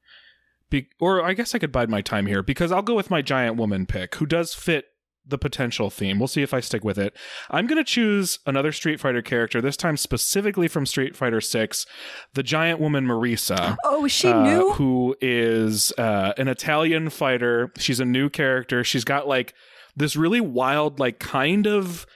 Be- or I guess I could bide my time here because I'll go with my giant woman pick, who does fit the potential theme. We'll see if I stick with it. I'm gonna choose another Street Fighter character, this time specifically from Street Fighter Six, the giant woman Marisa. Oh, is she uh, new? who is uh, an Italian fighter. She's a new character. She's got like this really wild, like kind of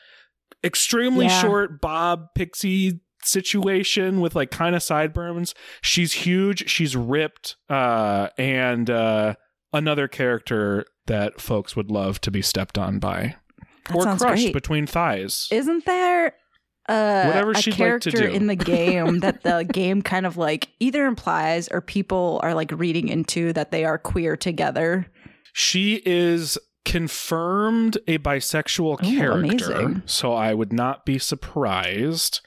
extremely Yeah. short bob pixie situation with like kind of sideburns. She's huge. She's ripped, uh, and uh, another character that folks would love to be stepped on by That or crushed great. between thighs. Isn't there uh, Whatever a like character do. in the game that the game kind of like either implies or people are like reading into that they are queer together? She is confirmed a bisexual character, amazing. so I would not be surprised.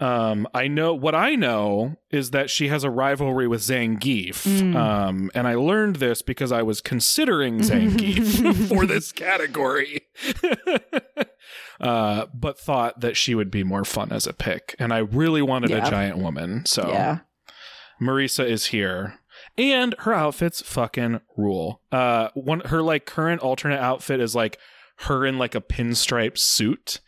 Um, I know what I know is that she has a rivalry with Zangief, Mm. um, and I learned this because I was considering Zangief for this category, uh, but thought that she would be more fun as a pick, and I really wanted Yeah. a giant woman, so Yeah. Marisa is here. And her outfits fucking rule. Uh one her like current alternate outfit is like her in like a pinstripe suit.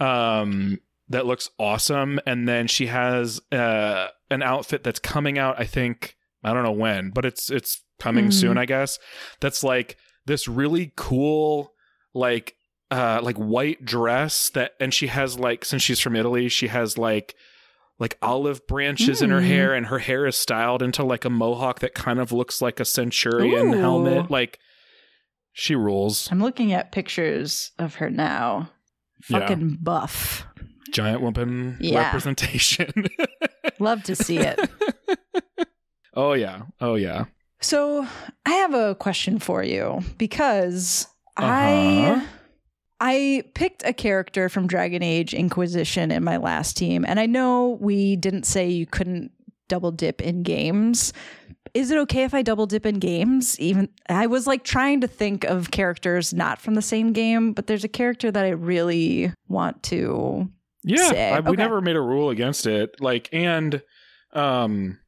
Um that looks awesome and then she has uh an outfit that's coming out I think I don't know when, but it's it's coming Mhm. soon I guess. That's like this really cool like uh like white dress that and she has like since she's from Italy, she has like like olive branches in her Mm. hair and her hair is styled into like a mohawk that kind of looks like a centurion Ooh. helmet like she rules I'm looking at pictures of her now. Yeah. Fucking buff. giant woman Yeah. representation Love to see it. oh yeah oh yeah So I have a question for you because Uh-huh. I I picked a character from Dragon Age Inquisition in my last team, and I know we didn't say you couldn't double dip in games. Is it okay if I double dip in games? Even I was like trying to think of characters not from the same game, but there's a character that I really want to. yeah. I, we Okay. never made a rule against it like and um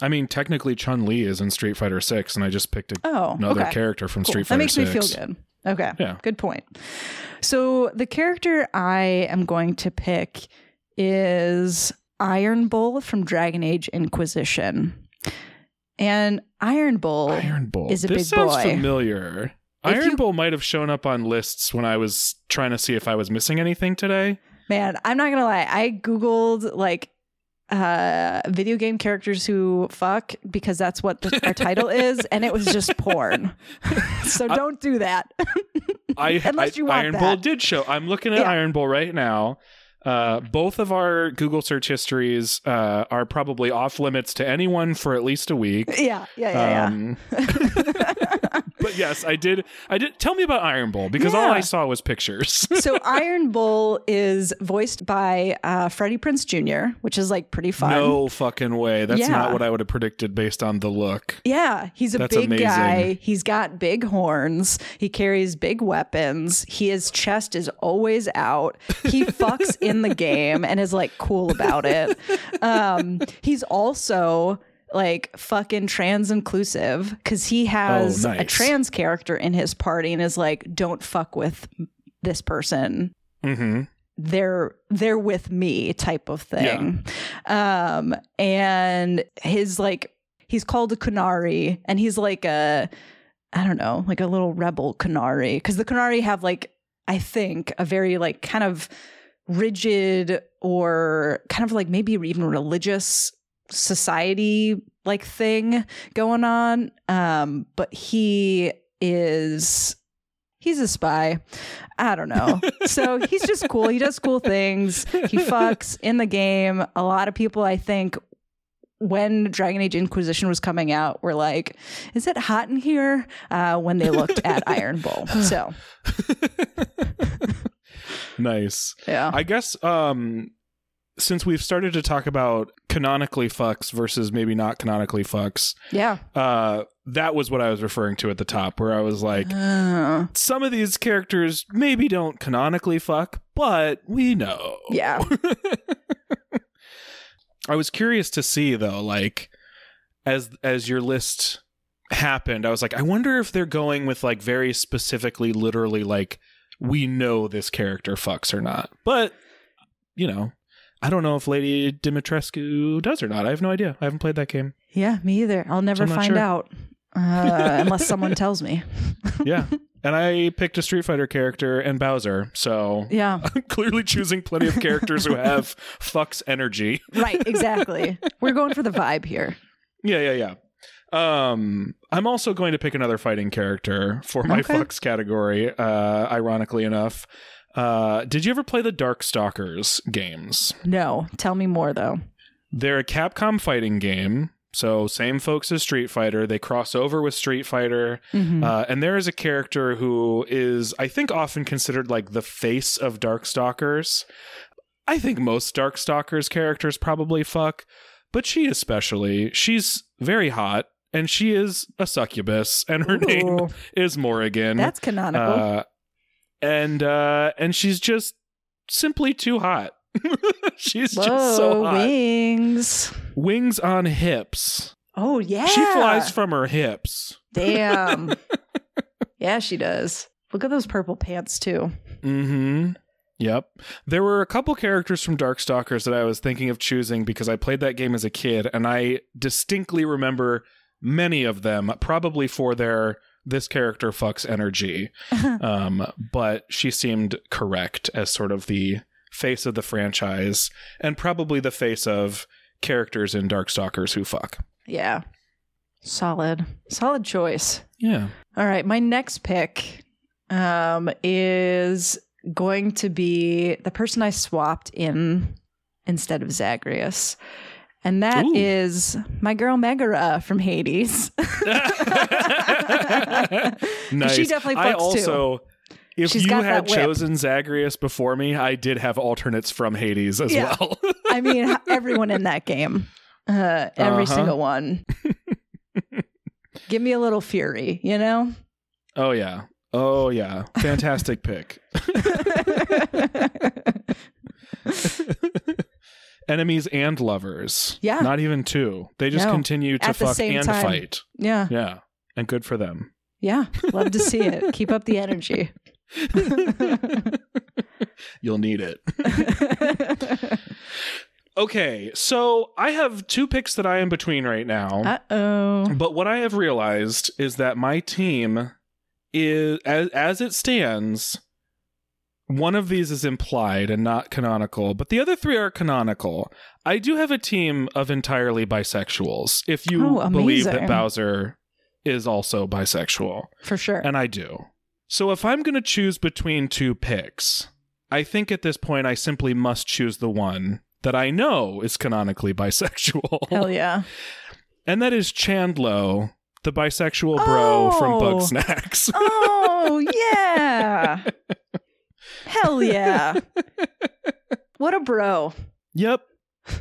I mean, technically, Chun Li is in Street Fighter Six, and I just picked a, Oh, another okay. character from Cool. Street Fighter. That makes 6. me feel good. Okay. Yeah. Good point. So the character I am going to pick is Iron Bull from Dragon Age Inquisition. And Iron Bull Iron Bull is a this big sounds boy. familiar. If Iron you- Bull might have shown up on lists when I was trying to see if I was missing anything today. Man, I'm not gonna lie. I googled like uh video game characters who fuck because that's what the, our title is, and it was just porn. so don't do that. I, Unless I- want Iron that. Bull did show. I'm looking at Yeah. Iron Bull right now. Uh, both of our Google search histories uh, are probably off limits to anyone for at least a week. yeah, yeah, yeah, Um, but yes, I did. I did. Tell me about Iron Bull because all I saw was pictures. So Iron Bull is voiced by uh, Freddie Prinze Jr., which is like pretty fun. no fucking way. That's Yeah. not what I would have predicted based on the look. Yeah, he's a That's big amazing. guy. He's got big horns. He carries big weapons. He, his chest is always out. He fucks in the game and is like cool about it. Um, he's also like fucking trans inclusive because he has Oh, a trans character in his party and is like, don't fuck with this person. Hmm they're they're with me type of thing. Um and his like he's called a Qunari and he's like a i don't know like a little rebel Qunari because the Qunari have like i think a very like kind of rigid or kind of like maybe even religious society like thing going on. Um but he is he's a spy. I don't know. So he's just cool. He does cool things. He fucks in the game. A lot of people i think when dragon age inquisition was coming out were like is it hot in here? Uh when they looked at iron bull. So. Nice. yeah. I guess um since we've started to talk about canonically fucks versus maybe not canonically fucks, yeah uh that was what I was referring to at the top where I was like Uh, some of these characters maybe don't canonically fuck, but we know. yeah I was curious to see though, like as as your list happened, I was like, I wonder if they're going with like very specifically, literally, like we know this character fucks or not. But you know, I don't know if Lady Dimitrescu does or not. I have no idea. I haven't played that game. yeah me either i'll never I'm find sure. out uh, unless someone tells me Yeah. and I picked a Street Fighter character and Bowser, so yeah I'm clearly choosing plenty of characters who have fucks energy. right exactly we're going for the vibe here Yeah, yeah, yeah. Um, I'm also going to pick another fighting character for my Okay. fucks category. Uh, ironically enough, uh, did you ever play the Darkstalkers games? no tell me more though They're a Capcom fighting game. So same folks as Street Fighter. They cross over with Street Fighter, Mhm. uh, and there is a character who is, I think, often considered like the face of Darkstalkers. I think most Darkstalkers characters probably fuck, but she especially. She's very hot, and she is a succubus, and her name is Morrigan. that's canonical uh, and uh, and she's just simply too hot. she's Whoa, just so hot. wings. Wings on hips. Oh yeah. She flies from her hips. Damn. yeah, she does. Look at those purple pants too. Mm-hmm. Yep. There were a couple characters from Darkstalkers that I was thinking of choosing because I played that game as a kid, and I distinctly remember many of them, probably for their this character fucks energy. um, but she seemed correct as sort of the face of the franchise, and probably the face of characters in Darkstalkers who fuck. yeah. Solid. Solid choice. Yeah. All right, my next pick um is going to be the person I swapped in instead of Zagreus. And that Ooh. is my girl Megara from Hades. nice. She definitely I fucks, too. also, if She's you had chosen Zagreus before me, I did have alternates from Hades as Yeah. well. I mean, everyone in that game, uh, every Uh-huh. single one. Give me a little fury, you know? oh yeah. Oh yeah. Fantastic pick. enemies and lovers. Yeah. Not even two. They just No. continue to At fuck and time. fight. Yeah. Yeah. And good for them. Yeah. Love to see it. Keep up the energy. You'll need it. Okay, so I have two picks that I am between right now. uh oh. But what I have realized is that my team is as as it stands, one of these is implied and not canonical, but the other three are canonical. I do have a team of entirely bisexuals. If you Oh, believe that. Bowser is also bisexual, For sure. and I do. So if I'm going to choose between two picks, I think at this point I simply must choose the one that I know is canonically bisexual. Hell yeah. And that is Chandlo, the bisexual bro from Oh. Bugsnax. Oh, yeah. Hell yeah. What a bro. yep.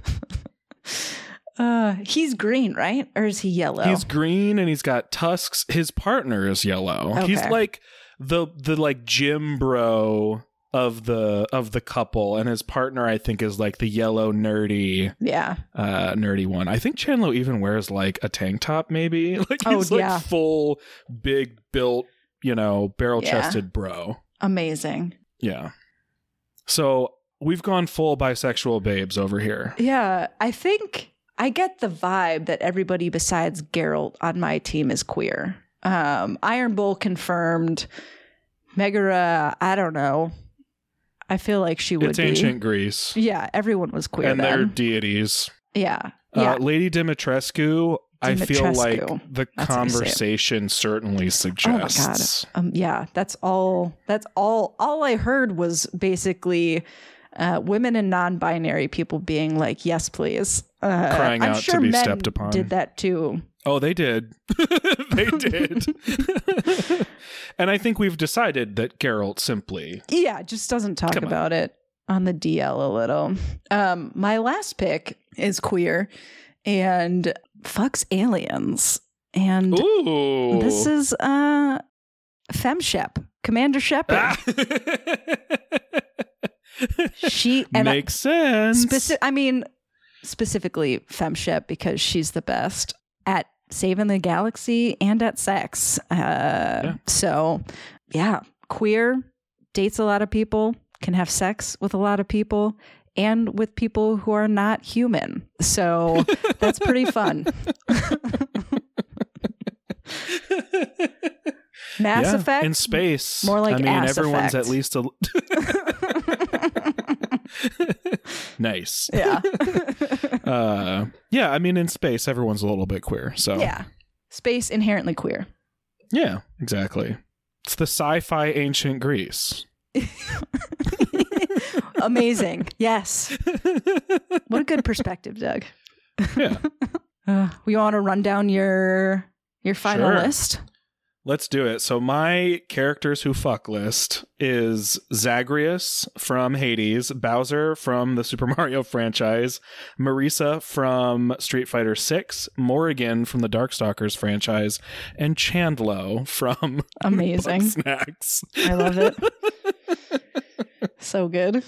Uh, he's green, right? Or is he yellow? He's green and he's got tusks. His partner is yellow. He's like the the like gym bro of the of the couple and his partner I think is like the yellow nerdy yeah. uh nerdy one. I think Chandlo even wears like a tank top maybe. Like Oh, he's like yeah. full big built, you know, barrel-chested bro. Amazing. Yeah. So we've gone full bisexual babes over here. Yeah. I think I get the vibe that everybody besides Geralt on my team is queer. Um, Iron Bull confirmed. Megara, I don't know. I feel like she would It's be. ancient Greece. Yeah, everyone was queer and they're deities. Yeah. Yeah. Uh, Lady Dimitrescu, I feel like the That's how you say it. conversation certainly oh my suggests. god. Um yeah, that's all that's all all I heard was basically uh, women and non-binary people being like, "Yes, please." Uh, Crying I'm out to sure be men stepped upon. Did that too? Oh, they did. they did. and I think we've decided that Geralt simply. Yeah, just doesn't talk Come on. about it on the DL a little. Um, my last pick is queer and fucks aliens, and Ooh. this is uh, Femshep, Commander Shepard. Ah. She and I- Makes sense. Speci- I mean, specifically Femshep because she's the best at saving the galaxy and at sex. Uh, So, yeah, queer, dates a lot of people, can have sex with a lot of people, and with people who are not human. So that's pretty fun. Mass yeah, Effect. in space. more like I mean, ass everyone's effect. at least a nice. yeah. Uh, yeah, I mean, in space, everyone's a little bit queer. So yeah. Space inherently queer. yeah, exactly. It's the sci-fi ancient Greece. Amazing. Yes. What a good perspective, Doug. Yeah. Uh, we want to run down your your final Sure. list. Let's do it. So my characters who fuck list is Zagreus from Hades, Bowser from the Super Mario franchise, Marisa from Street Fighter 6, Morrigan from the Darkstalkers franchise, and Chandlo from Amazing. Snacks. I love it. so good.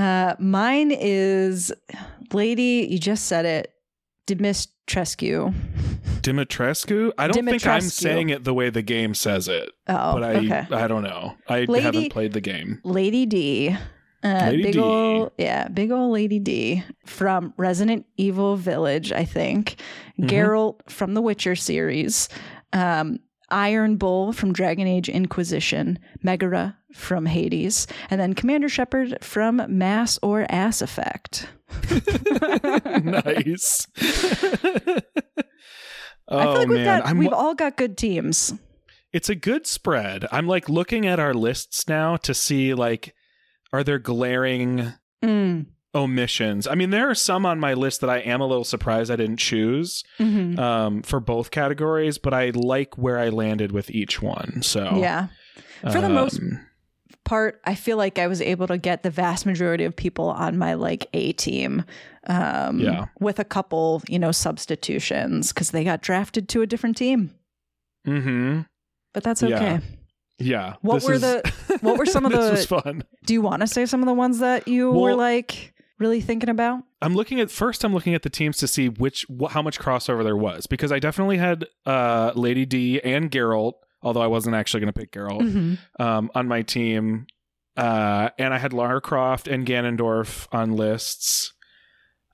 Uh, mine is Lady. You just said it. Dimitrescu. Dimitrescu? I don't think I'm saying it the way the game says it, Oh, but I okay. I don't know. I Lady- haven't played the game. Lady D. Uh, Lady big D. ol' yeah, big old Lady D from Resident Evil Village, I think. Mhm. Geralt from the Witcher series. Um, Iron Bull from Dragon Age Inquisition. Megara from Hades. And then Commander Shepard from Mass or Ass Effect. nice. oh I feel like we've man, got I'm we've all got good teams. it's a good spread. I'm like looking at our lists now to see like are there glaring Mm. Omissions? I mean, there are some on my list that I am a little surprised I didn't choose hmm um, for both categories, but I like where I landed with each one. So Yeah. For the most um, part, I feel like I was able to get the vast majority of people on my like A team. Um, Yeah. With a couple, you know, substitutions because they got drafted to a different team. mhm. But that's okay. Yeah. What this were is- the- what were some of this the- was fun. Do you want to say some of the ones that you were like really thinking about? I'm looking at first. I'm looking at the teams to see which wh- how much crossover there was because I definitely had uh, Lady D and Geralt, although I wasn't actually going to pick Geralt Mm-hmm. um, on my team, uh, and I had Lara Croft and Ganondorf on lists.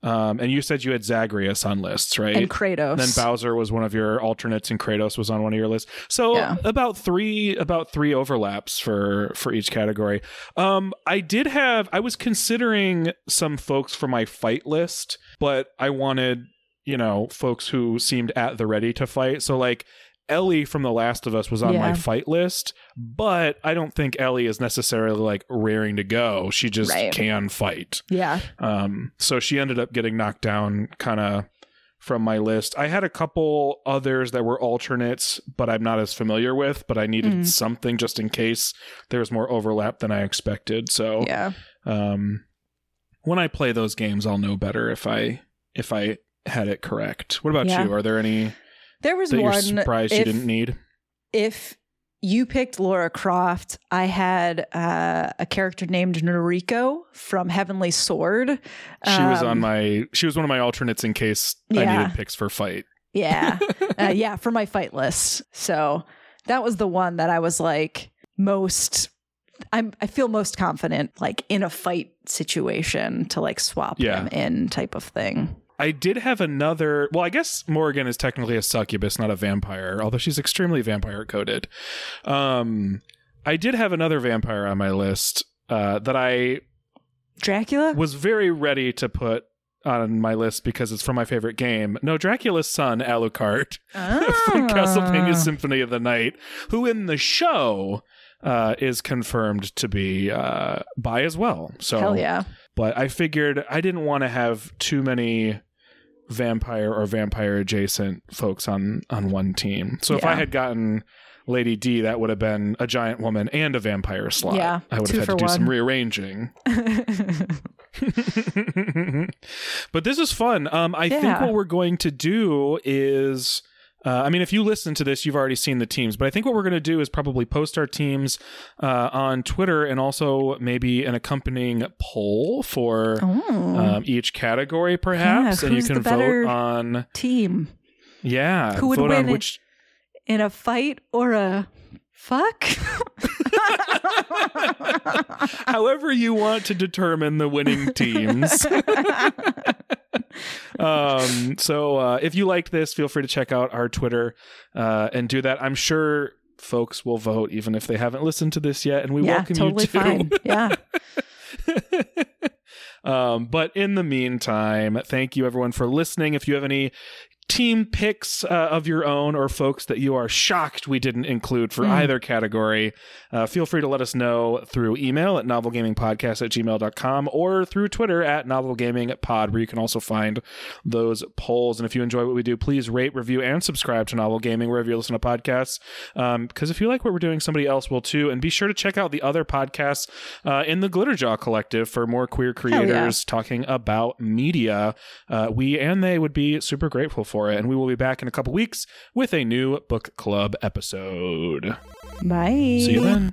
Um, and you said you had Zagreus on lists, right? And Kratos. And then Bowser was one of your alternates, and Kratos was on one of your lists. So Yeah. about three, about three overlaps for for each category. Um, I did have, I was considering some folks for my fight list, but I wanted, you know, folks who seemed at the ready to fight. So like Ellie from The Last of Us was on my fight list, but I don't think Ellie is necessarily like raring to go. She just Right. can fight. yeah. Um, so she ended up getting knocked down kind of from my list. I had a couple others that were alternates, but I'm not as familiar with, but I needed Mhm. something just in case there was more overlap than I expected. So Yeah. um, when I play those games, I'll know better if I if I had it correct. What about Yeah. you? Are there any There was that you're one. surprised you didn't need? if you picked Lara Croft, I had uh, a character named Nariko from Heavenly Sword. She was on Um, my she was one of my alternates in case I needed picks for fight. Yeah. uh, yeah, for my fight list. So that was the one that I was like most I'm I feel most confident like in a fight situation to like swap Yeah. them in type of thing. I did have another. Well, I guess Morrigan is technically a succubus, not a vampire, although she's extremely vampire coded. Um, I did have another vampire on my list uh, that I Dracula? was very ready to put on my list because it's from my favorite game. No, Dracula's son, Alucard from Castlevania Ah. Symphony of the Night, who in the show uh, is confirmed to be uh, bi as well. So Hell yeah. but I figured I didn't want to have too many vampire or vampire adjacent folks on on one team. So if I had gotten Lady D, that would have been a giant woman and a vampire slot. Yeah, I would have had to do some rearranging. but this is fun. Um, I think what we're going to do is. Uh, I mean, if you listen to this, you've already seen the teams, but I think what we're going to do is probably post our teams uh, on Twitter and also maybe an accompanying poll for oh, um, each category, perhaps, and you can vote on team yeah, Who would vote on win? which. in a fight or a fuck? However, you want to determine the winning teams. um, so uh, if you liked this, feel free to check out our Twitter uh, and do that. I'm sure folks will vote even if they haven't listened to this yet, and we yeah, welcome totally you to. fine. Yeah. um, but in the meantime, thank you everyone for listening. If you have any team picks uh, of your own or folks that you are shocked we didn't include for Mm. either category, uh, feel free to let us know through email at novelgamingpodcast at gmail.com or through Twitter at novelgamingpod, where you can also find those polls. And if you enjoy what we do, please rate, review, and subscribe to Novel Gaming wherever you listen to podcasts. Because if you like what we're doing, somebody else will too. And be sure to check out the other podcasts uh, in the Glitterjaw Collective for more queer yeah. creators talking about media. Uh, we and they would be super grateful for it. And we will be back in a couple weeks with a new book club episode. Bye. See you then.